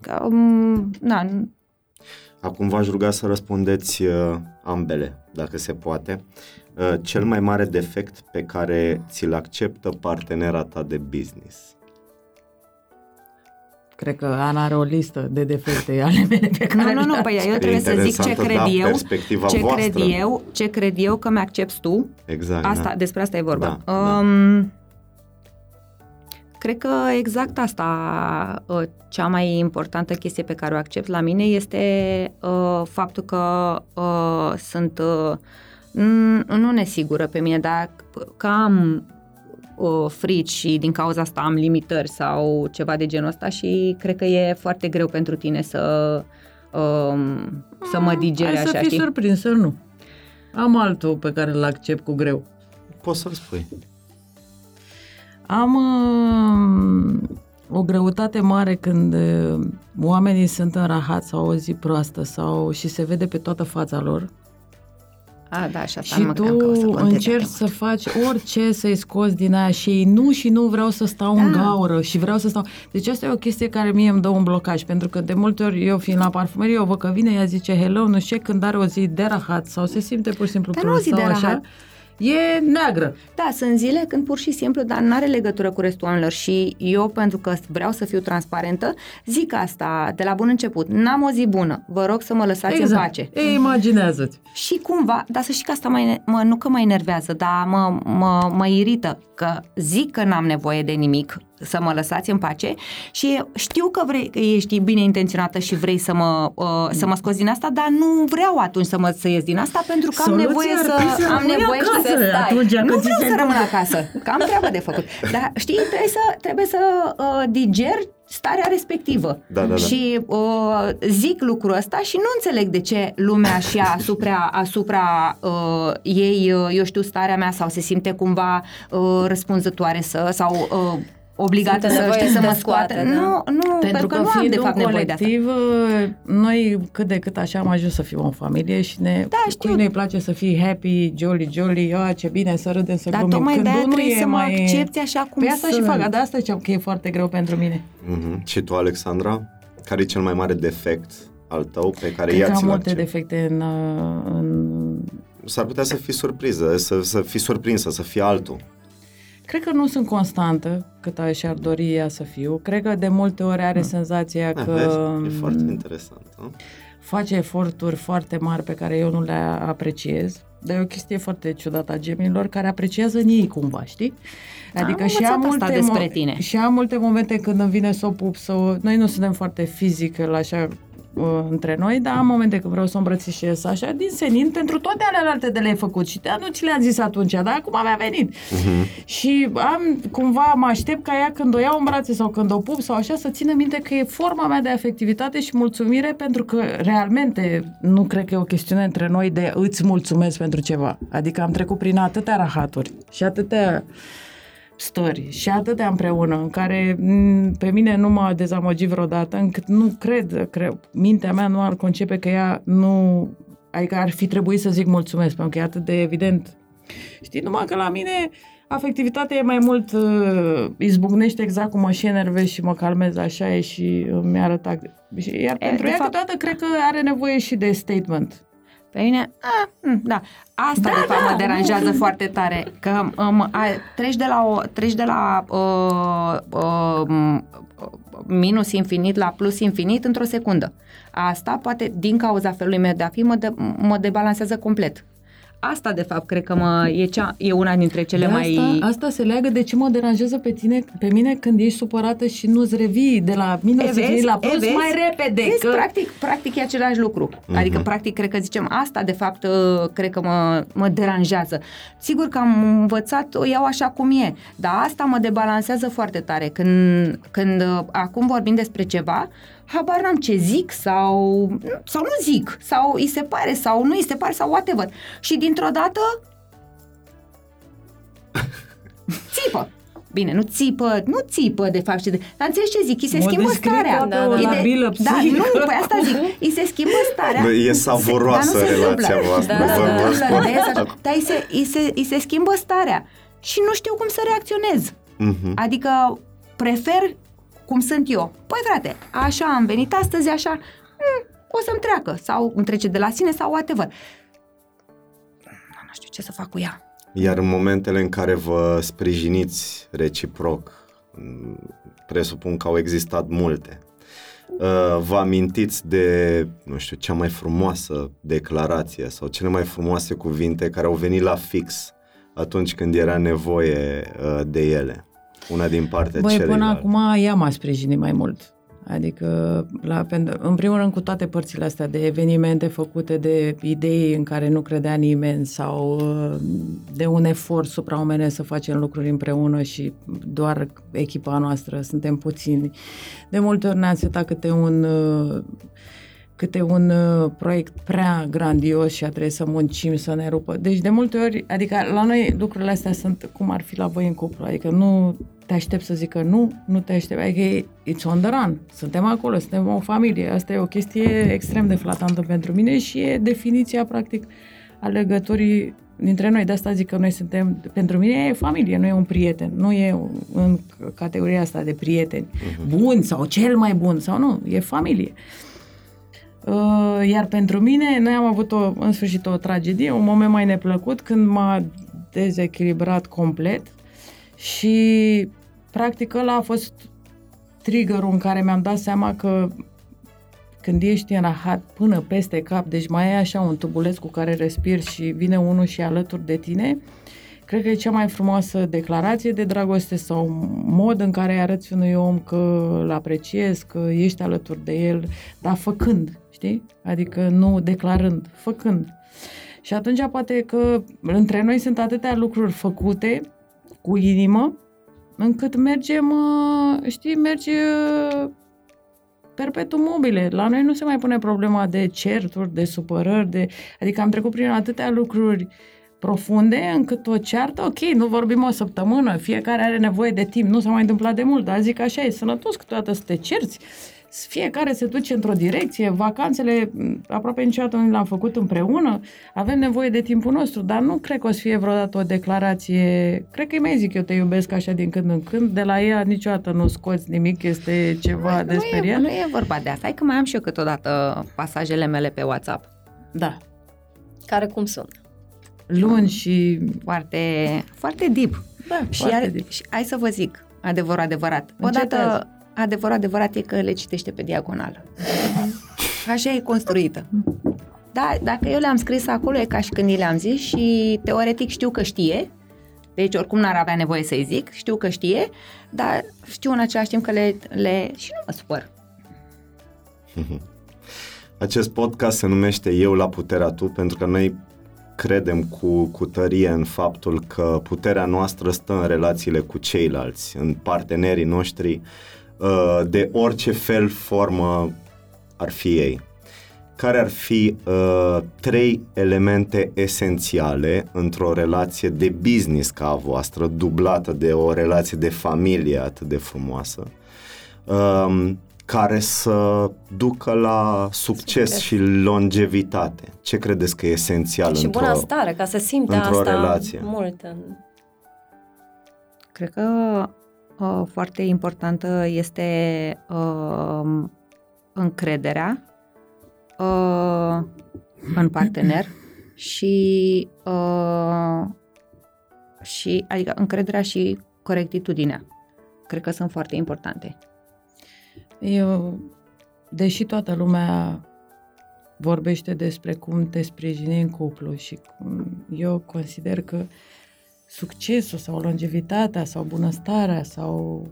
că um, na, Acum v-aș ruga să răspundeți uh, ambele, dacă se poate. Uh, cel mai mare defect pe care ți-l acceptă partenera ta de business. Cred că Ana are o listă de defecte (laughs) ale mele pe care Nu, nu, nu, le-a- păi eu trebuie să zic ce interesantă, cred da, eu, perspectiva ce voastră. cred eu, ce cred eu că mi-accepti tu. Exact. Asta, da. despre asta e vorba. Da, da. um, Cred că exact asta, uh, cea mai importantă chestie pe care o accept la mine este uh, faptul că uh, sunt uh, n- nu nesigură pe mine, dar că am uh, frici și din cauza asta am limitări sau ceva de genul ăsta și cred că e foarte greu pentru tine să um, să mă digere Hai să așa, fii știi? surprinsă, nu. Am altul pe care îl accept cu greu. Poți să-l spui. Am uh, o greutate mare când uh, oamenii sunt în rahat sau o zi proastă sau și se vede pe toată fața lor A, da, și asta și nu mă gândeam că o să tu conteze încerci atât să mult. faci orice să-i scoți din aia și ei nu și nu vreau să stau în Da. gaură și vreau să stau... Deci asta e o chestie care mie îmi dă un blocaj, pentru că de multe ori eu fiind la parfumerie, eu văd că vine, ea zice hello, nu știu ce, când are o zi de rahat sau se simte pur și simplu Dar nu o prost zi sau de așa, rahat. E neagră. Da, sunt zile când pur și simplu, dar nu are legătură cu restul oamenilor și eu, pentru că vreau să fiu transparentă, zic asta de la bun început. N-am o zi bună, vă rog să mă lăsați în pace. Ei, imaginează-ți. Și cumva, dar să știi că asta mă, mă, nu că mă enervează, dar mă, mă, mă irită, că zic că n-am nevoie de nimic, să mă lăsați în pace și știu că vrei, că ești bine intenționată și vrei să mă, uh, să mă scoți din asta, dar nu vreau atunci să mă să ies din asta pentru că am Soluția nevoie ar să fi să am rămâi nevoie acasă să stai. atunci când nu ți vreau se să rămân întâmplă. acasă, că am treabă de făcut. (laughs) Dar știi, trebuie să trebuie să uh, diger starea respectivă. Da, da, da. Și uh, zic lucrul ăsta și nu înțeleg de ce lumea și asupra, (laughs) asupra uh, ei, uh, eu știu, starea mea sau se simte cumva uh, răspunzătoare să, sau uh, obligată Simte să, nevoie știi, să să mă te scoată, scoată. da? Nu, nu, Pentru că, nu am fiind de fapt un nevoie de asta. colectiv, noi cât de cât așa am ajuns să fim o familie și ne, Da, știu. cui ne place să fii happy, jolly, jolly, a, ce bine să râdem, să Dar glumim. tocmai Când de-aia unul trebuie e să mă mai... accepti așa cum Păi asta și sunt. fac, de asta ziceam că e foarte greu pentru mine. Mhm. Și tu, Alexandra? Care e cel mai mare defect al tău pe care Cred ea că am ți-l multe acceptă? defecte în, uh, în... S-ar putea să fii surpriză, să, să fii surprinsă, să fii altul. Cred că nu sunt constantă cât și-ar dori ea să fiu. Cred că de multe ori are senzația Ah, că vezi? E foarte interesant. Nu? face eforturi foarte mari pe care eu nu le apreciez. Dar e o chestie foarte ciudată a gemilor care apreciază în ei cumva, știi? Adică Am și am, învățat asta multe despre tine. și am multe momente când îmi vine să o pup, să o... Noi nu suntem foarte fizic așa uh, între noi, dar am momente când vreau să o îmbrățișez așa, din senin, pentru toate alelalte de le-ai făcut și nu ți le-am zis atunci, dar acum mi-a venit. Și am, cumva, mă aștept ca ea când o iau în brațe sau când o pup sau așa, să țină minte că e forma mea de afectivitate și mulțumire pentru că realmente nu cred că e o chestiune între noi de îți mulțumesc pentru ceva. Adică am trecut prin atâtea rahaturi și atâtea story. Și atâtea împreună în care m, pe mine nu m-a dezamăgit vreodată încât nu cred, cred mintea mea nu ar concepe că ea nu adică ar fi trebuit să zic mulțumesc pentru că e atât de evident. Știi, numai că la mine afectivitatea e mai mult uh, izbucnește exact cum mă și enervez și mă calmez așa e și îmi arăt și, iar E, pentru de ea fapt- câteodată cred că are nevoie și de statement Pe mine, a, m, da, asta Da, de fapt da, mă deranjează foarte tare, că um, a, treci de la, o, treci de la uh, uh, minus infinit la plus infinit într-o secundă. Asta poate, din cauza felului meu de a fi, mă, de, mă debalansează complet. Asta, de fapt, cred că mă, e, cea, e una dintre cele de mai... asta, asta se leagă de ce mă deranjează pe tine, pe mine când ești supărată și nu-ți revii de la minus E, vezi? infinit la E, plus vezi? mai repede. Vezi, că... practic, practic e același lucru. Adică, practic, cred că zicem asta, de fapt, uh, cred că mă, mă deranjează. Sigur că am învățat, o iau așa cum e, dar asta mă debalansează foarte tare. Când, când uh, acum vorbim despre ceva, habar n-am ce zic sau, sau nu zic, sau îi se pare, sau nu îi se pare, sau whatever. Și dintr-o dată (laughs) țipă. Bine, nu țipă, nu țipă de fapt, ci de, dar înțelegi ce zic, îi se Mă schimbă descrie starea. toată Da, da, E da. de- labilă Da, psihică. nu, păi asta zic, îi se schimbă starea. Bă, e Se- savuroasă dar nu se relația întâmplă. voastră, Da, vă- da, vă da, spun. da, da, așa. Dar îi se, îi, se, îi se schimbă starea și nu știu cum să reacționez. Mhm. Adică prefer cum sunt eu. Păi frate, așa am venit astăzi, așa, mm, o să-mi treacă sau îmi trece de la sine sau whatever. Nu știu ce să fac cu ea. Iar în momentele în care vă sprijiniți reciproc, m, presupun că au existat multe, uh, vă amintiți de, nu știu, cea mai frumoasă declarație sau cele mai frumoase cuvinte care au venit la fix atunci când era nevoie uh, de ele? Una din partea Băi, celeilalte. până acum ea m-a sprijinit mai mult. Adică, la, pentru- în primul rând, cu toate părțile astea de evenimente făcute, de idei în care nu credea nimeni sau uh, de un efort supraomenesc să facem lucruri împreună și doar echipa noastră, suntem puțini. De multe ori ne-am setat câte un uh, câte un uh, proiect prea grandios și a trebuit să muncim, să ne rupă. Deci de multe ori, adică la noi lucrurile astea sunt cum ar fi la voi în cuplu, adică nu te aștept să zică nu, nu te aștept, adică it's on the run, suntem acolo, suntem o familie, asta e o chestie extrem de flatantă pentru mine și e definiția, practic, a legăturii dintre noi, de asta zic că noi suntem, pentru mine e familie, nu e un prieten, nu e în categoria asta de prieteni. Uh-huh. buni sau cel mai bun sau nu, e familie. Uh, iar pentru mine, noi am avut o, în sfârșit o tragedie, un moment mai neplăcut când m-a dezechilibrat complet și practic ăla a fost triggerul în care mi-am dat seama că când ești în rahat până peste cap, deci mai ai așa un tubuleț cu care respiri și vine unul și alături de tine, cred că e cea mai frumoasă declarație de dragoste sau mod în care arăți unui om că îl apreciezi, că ești alături de el, dar făcând, știi? Adică nu declarând, făcând. Și atunci poate că între noi sunt atâtea lucruri făcute cu inimă, încât mergem, uh, știi, merge uh, perpetuum mobile. La noi nu se mai pune problema de certuri, de supărări, de... adică am trecut prin atâtea lucruri profunde încât o ceartă, ok, nu vorbim o săptămână, fiecare are nevoie de timp, nu s-a mai întâmplat de mult, dar zic așa, e sănătos câteodată să te cerți, fiecare se duce într-o direcție, vacanțele aproape niciodată nu le-am făcut împreună, avem nevoie de timpul nostru, dar nu cred că o să fie vreodată o declarație, cred că îi mai zic eu te iubesc așa din când în când, de la ea niciodată nu scoți nimic, este ceva de speriat. Nu e vorba de asta, hai că mai am și eu câteodată pasajele mele pe WhatsApp. Da. Care cum sunt? Lungi și... Foarte, foarte deep. Da, și, foarte are, deep. și hai să vă zic, adevăr, adevărat. Încetează. Odată, adevăr, adevărat e că le citește pe diagonală. (laughs) Așa e construită. Da, dacă eu le-am scris acolo, e ca și când i le-am zis și teoretic știu că știe, deci oricum n-ar avea nevoie să-i zic, știu că știe, dar știu în același timp că le, le și nu mă supăr. (laughs) Acest podcast se numește Eu la puterea tu pentru că noi credem cu, cu tărie în faptul că puterea noastră stă în relațiile cu ceilalți, în partenerii noștri, uh, de orice fel, formă ar fi ei. Care ar fi uh, trei elemente esențiale într-o relație de business ca a voastră, dublată de o relație de familie atât de frumoasă, um, care să ducă la succes, Succes. și longevitate. Ce credeți că e esențial și într-o... bună stare, ca să simte într-o asta relație. mult. În... Cred că uh, foarte importantă este uh, încrederea uh, în partener (clears throat) și, uh, și adică încrederea și corectitudinea. Cred că sunt foarte importante. Eu, deși toată lumea vorbește despre cum te sprijini în cuplu și cum eu consider că succesul sau longevitatea sau bunăstarea sau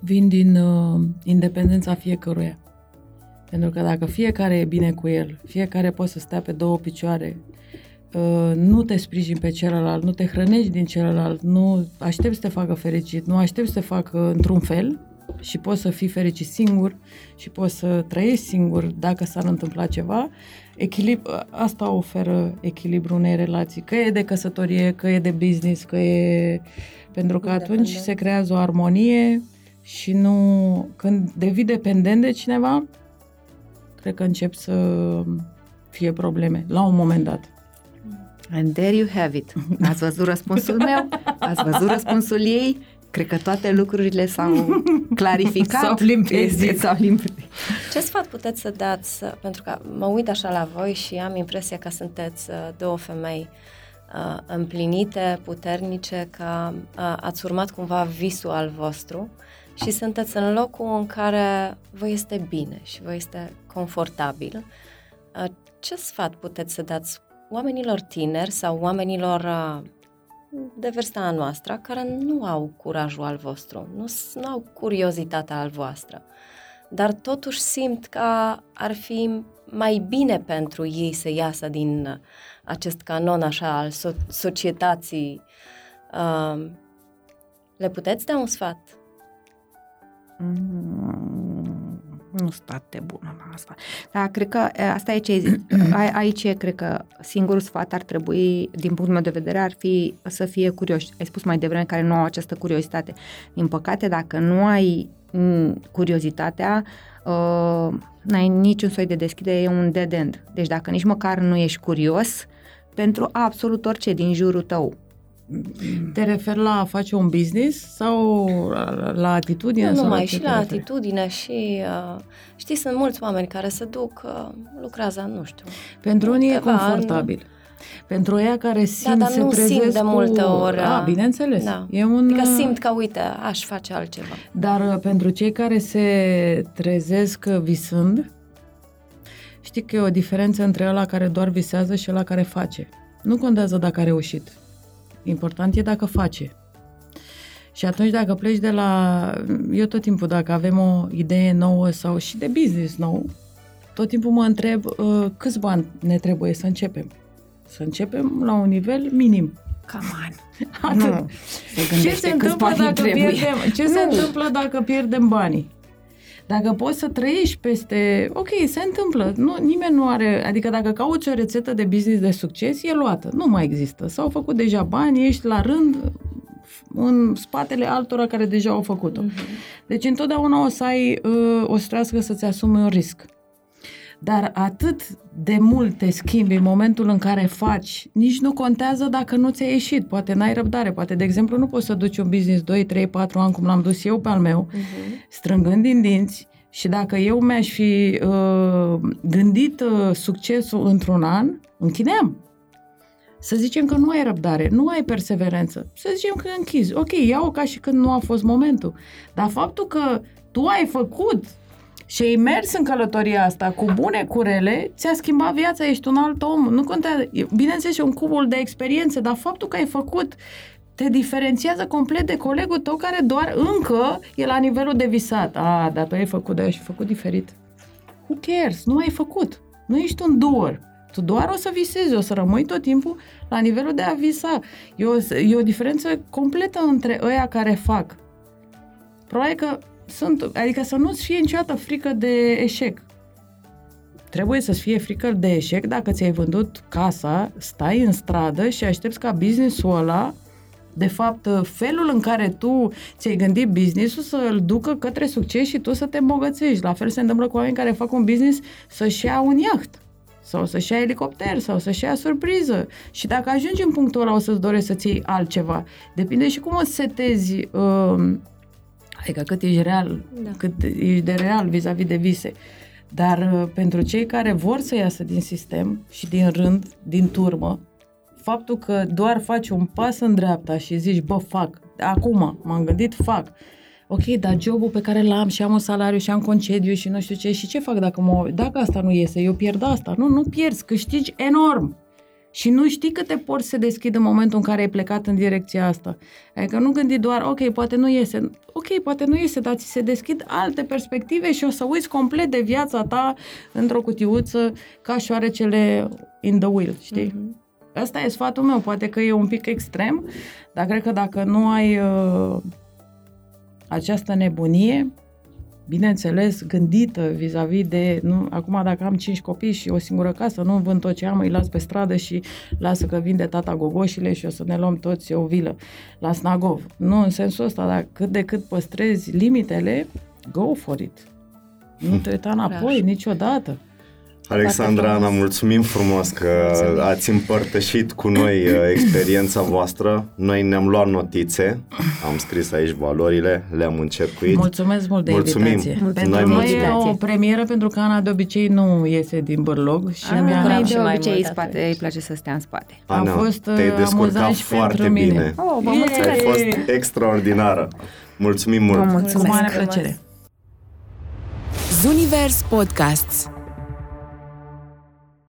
vin din uh, independența fiecăruia. Pentru că dacă fiecare e bine cu el, fiecare poate să stea pe două picioare, uh, nu te sprijini pe celălalt, nu te hrănești din celălalt, nu aștepți să te facă fericit, nu aștepți să te facă într-un fel și poți să fii fericit singur și poți să trăiești singur dacă s-ar întâmpla ceva, echilib- asta oferă echilibru unei relații, că e de căsătorie, că e de business, că e... Pentru că atunci Independent. se creează o armonie și nu... Când devii dependent de cineva, cred că încep să fie probleme la un moment dat. And there you have it. Ați văzut răspunsul meu? Ați văzut răspunsul ei? Cred că toate lucrurile s-au (laughs) clarificat. S-au limpezit. Este- S-au limpezit. Ce sfat puteți să dați, uh, pentru că mă uit așa la voi și am impresia că sunteți uh, două femei uh, împlinite, puternice, că uh, ați urmat cumva visul al vostru și sunteți în locul în care vă este bine și vă este confortabil. Uh, Ce sfat puteți să dați oamenilor tineri sau oamenilor uh, de vârsta noastră care nu au curajul al vostru, nu, s- nu au curiozitatea al voastră, dar totuși simt că ar fi mai bine pentru ei să iasă din uh, acest canon așa al so- societății. Uh, le puteți da un sfat? Mm, nu sunt atât de bună la asta. Dar cred că e, asta e ce ai zis. (clears throat) A- aici e, cred că singurul sfat ar trebui, din punctul meu de vedere, ar fi să fie curioși. Ai spus mai devreme care nu au această curiozitate. Din păcate, dacă nu ai m, curiozitatea, uh, n-ai niciun soi de deschidere, e un dead end. Deci dacă nici măcar nu ești curios pentru absolut orice din jurul tău, Te referi la a face un business sau la, la atitudine? Nu sau numai, ce și te la referi? atitudine și, uh, știi, sunt mulți oameni care se duc, uh, lucrează, nu știu, Pentru unii e câteva ani. confortabil. Pentru ea care simt, dar se nu trezesc simt de cu... multe ori, A, uh, bineînțeles. da. E un... Adică uh, simt că, uite, aș face altceva. Dar uh, pentru cei care se trezesc uh, visând, știi că e o diferență între ăla care doar visează și ăla care face. Nu contează dacă a reușit. Important e dacă face. Și atunci dacă pleci de la... Eu tot timpul, dacă avem o idee nouă sau și de business nou, tot timpul mă întreb uh, câți bani ne trebuie să începem. Să începem la un nivel minim. come on. (laughs) Atât. Nu. Se Ce gândește se, câți întâmplă bani dacă trebuie. pierdem, ce se întâmplă dacă pierdem banii? Dacă poți să trăiești peste... Ok, se întâmplă. Nu, nimeni nu are... Adică dacă cauți o rețetă de business de succes, e luată. Nu mai există. S-au făcut deja bani, ești la rând în spatele altora care deja au făcut-o. Deci întotdeauna o să ai... uh, O să trească să-ți asumi un risc. Dar atât de mult te schimbi în momentul în care faci, nici nu contează dacă nu ți-a ieșit. Poate n-ai răbdare, poate, de exemplu, nu poți să duci un business 2, 3, 4 ani, cum l-am dus eu pe al meu, strângând din dinți și dacă eu mi-aș fi uh, gândit uh, succesul într-un an, închideam. Să zicem că nu ai răbdare, nu ai perseverență. Să zicem că închizi. Ok, ia-o ca și când nu a fost momentul. Dar faptul că tu ai făcut și ai mers în călătoria asta cu bune, cu rele, ți-a schimbat viața, ești un alt om. Nu contează. E- Bineînțeles, e un cubul de experiențe, dar faptul că ai făcut te diferențiază complet de colegul tău care doar încă e la nivelul de visat. A, dar tu ai făcut, dar eu și făcut diferit. Who cares? Nu ai făcut. Nu ești un doer. Tu doar o să visezi, o să rămâi tot timpul la nivelul de a visa. E o, e o diferență completă între ăia care fac. Probabil că sunt, adică să nu-ți fie niciodată frică de eșec. Trebuie să-ți fie frică de eșec dacă ți-ai vândut casa, stai în stradă și aștepți ca business-ul ăla de fapt, felul în care tu ți-ai gândit business-ul să-l ducă către succes și tu să te îmbogățești. La fel se întâmplă cu oameni care fac un business să-și ia un iaht sau să-și ia elicopter sau să-și ia surpriză. Și dacă ajungi în punctul ăla o să-ți dorești să-ți iei altceva. Depinde și cum o setezi, uh, adică cât ești real, Da. cât ești de real vis-a-vis de vise. Dar uh, pentru cei care vor să iasă din sistem și din rând, din turmă, faptul că doar faci un pas în dreapta și zici, bă, fac, acum m-am gândit, fac. Ok, dar jobul pe care l-am și am un salariu și am concediu și nu știu ce, și ce fac dacă, mă, dacă asta nu iese? Eu pierd asta. Nu, nu pierzi, câștigi enorm. Și nu știi câte porți se deschid în momentul în care ai plecat în direcția asta. Adică nu gândi doar, ok, poate nu iese. Ok, poate nu iese, dar ți se deschid alte perspective și o să uiți complet de viața ta într-o cutiuță ca șoarecele in the wheel, știi? Mm-hmm. Ăsta e sfatul meu, poate că e un pic extrem, dar cred că dacă nu ai uh, această nebunie, bineînțeles, gândită vis-a-vis de, nu, acum dacă am cinci copii și o singură casă, nu vând tot ce am, îi las pe stradă și lasă că vinde tata gogoșile și o să ne luăm toți o vilă la Snagov. Nu în sensul ăsta, dar cât de cât păstrezi limitele, go for it. Nu (laughs) te uita înapoi niciodată. Alexandra, Ana, mulțumim frumos că Mulțumim. ați împărtășit cu noi uh, experiența voastră. Noi ne-am luat notițe, am scris aici valorile, le-am încercuit. Mulțumesc mult de Mulțumim. invitație. Mulțumim. Pentru Noi noi e mulțumim. o premieră pentru că Ana de obicei nu iese din bârlog și Ana, mi-a... bucuram de și mai obicei mult în spate, atunci. îi place să stea în spate. Ana, a fost, te-ai uh, descurcat amuzant și foarte pentru mine. bine. Oh, vă Yeah. mulțumesc! Ai fost extraordinară. Mulțumim mult! Vă Cu mulțumesc! mare frumos. plăcere. Zunivers Podcasts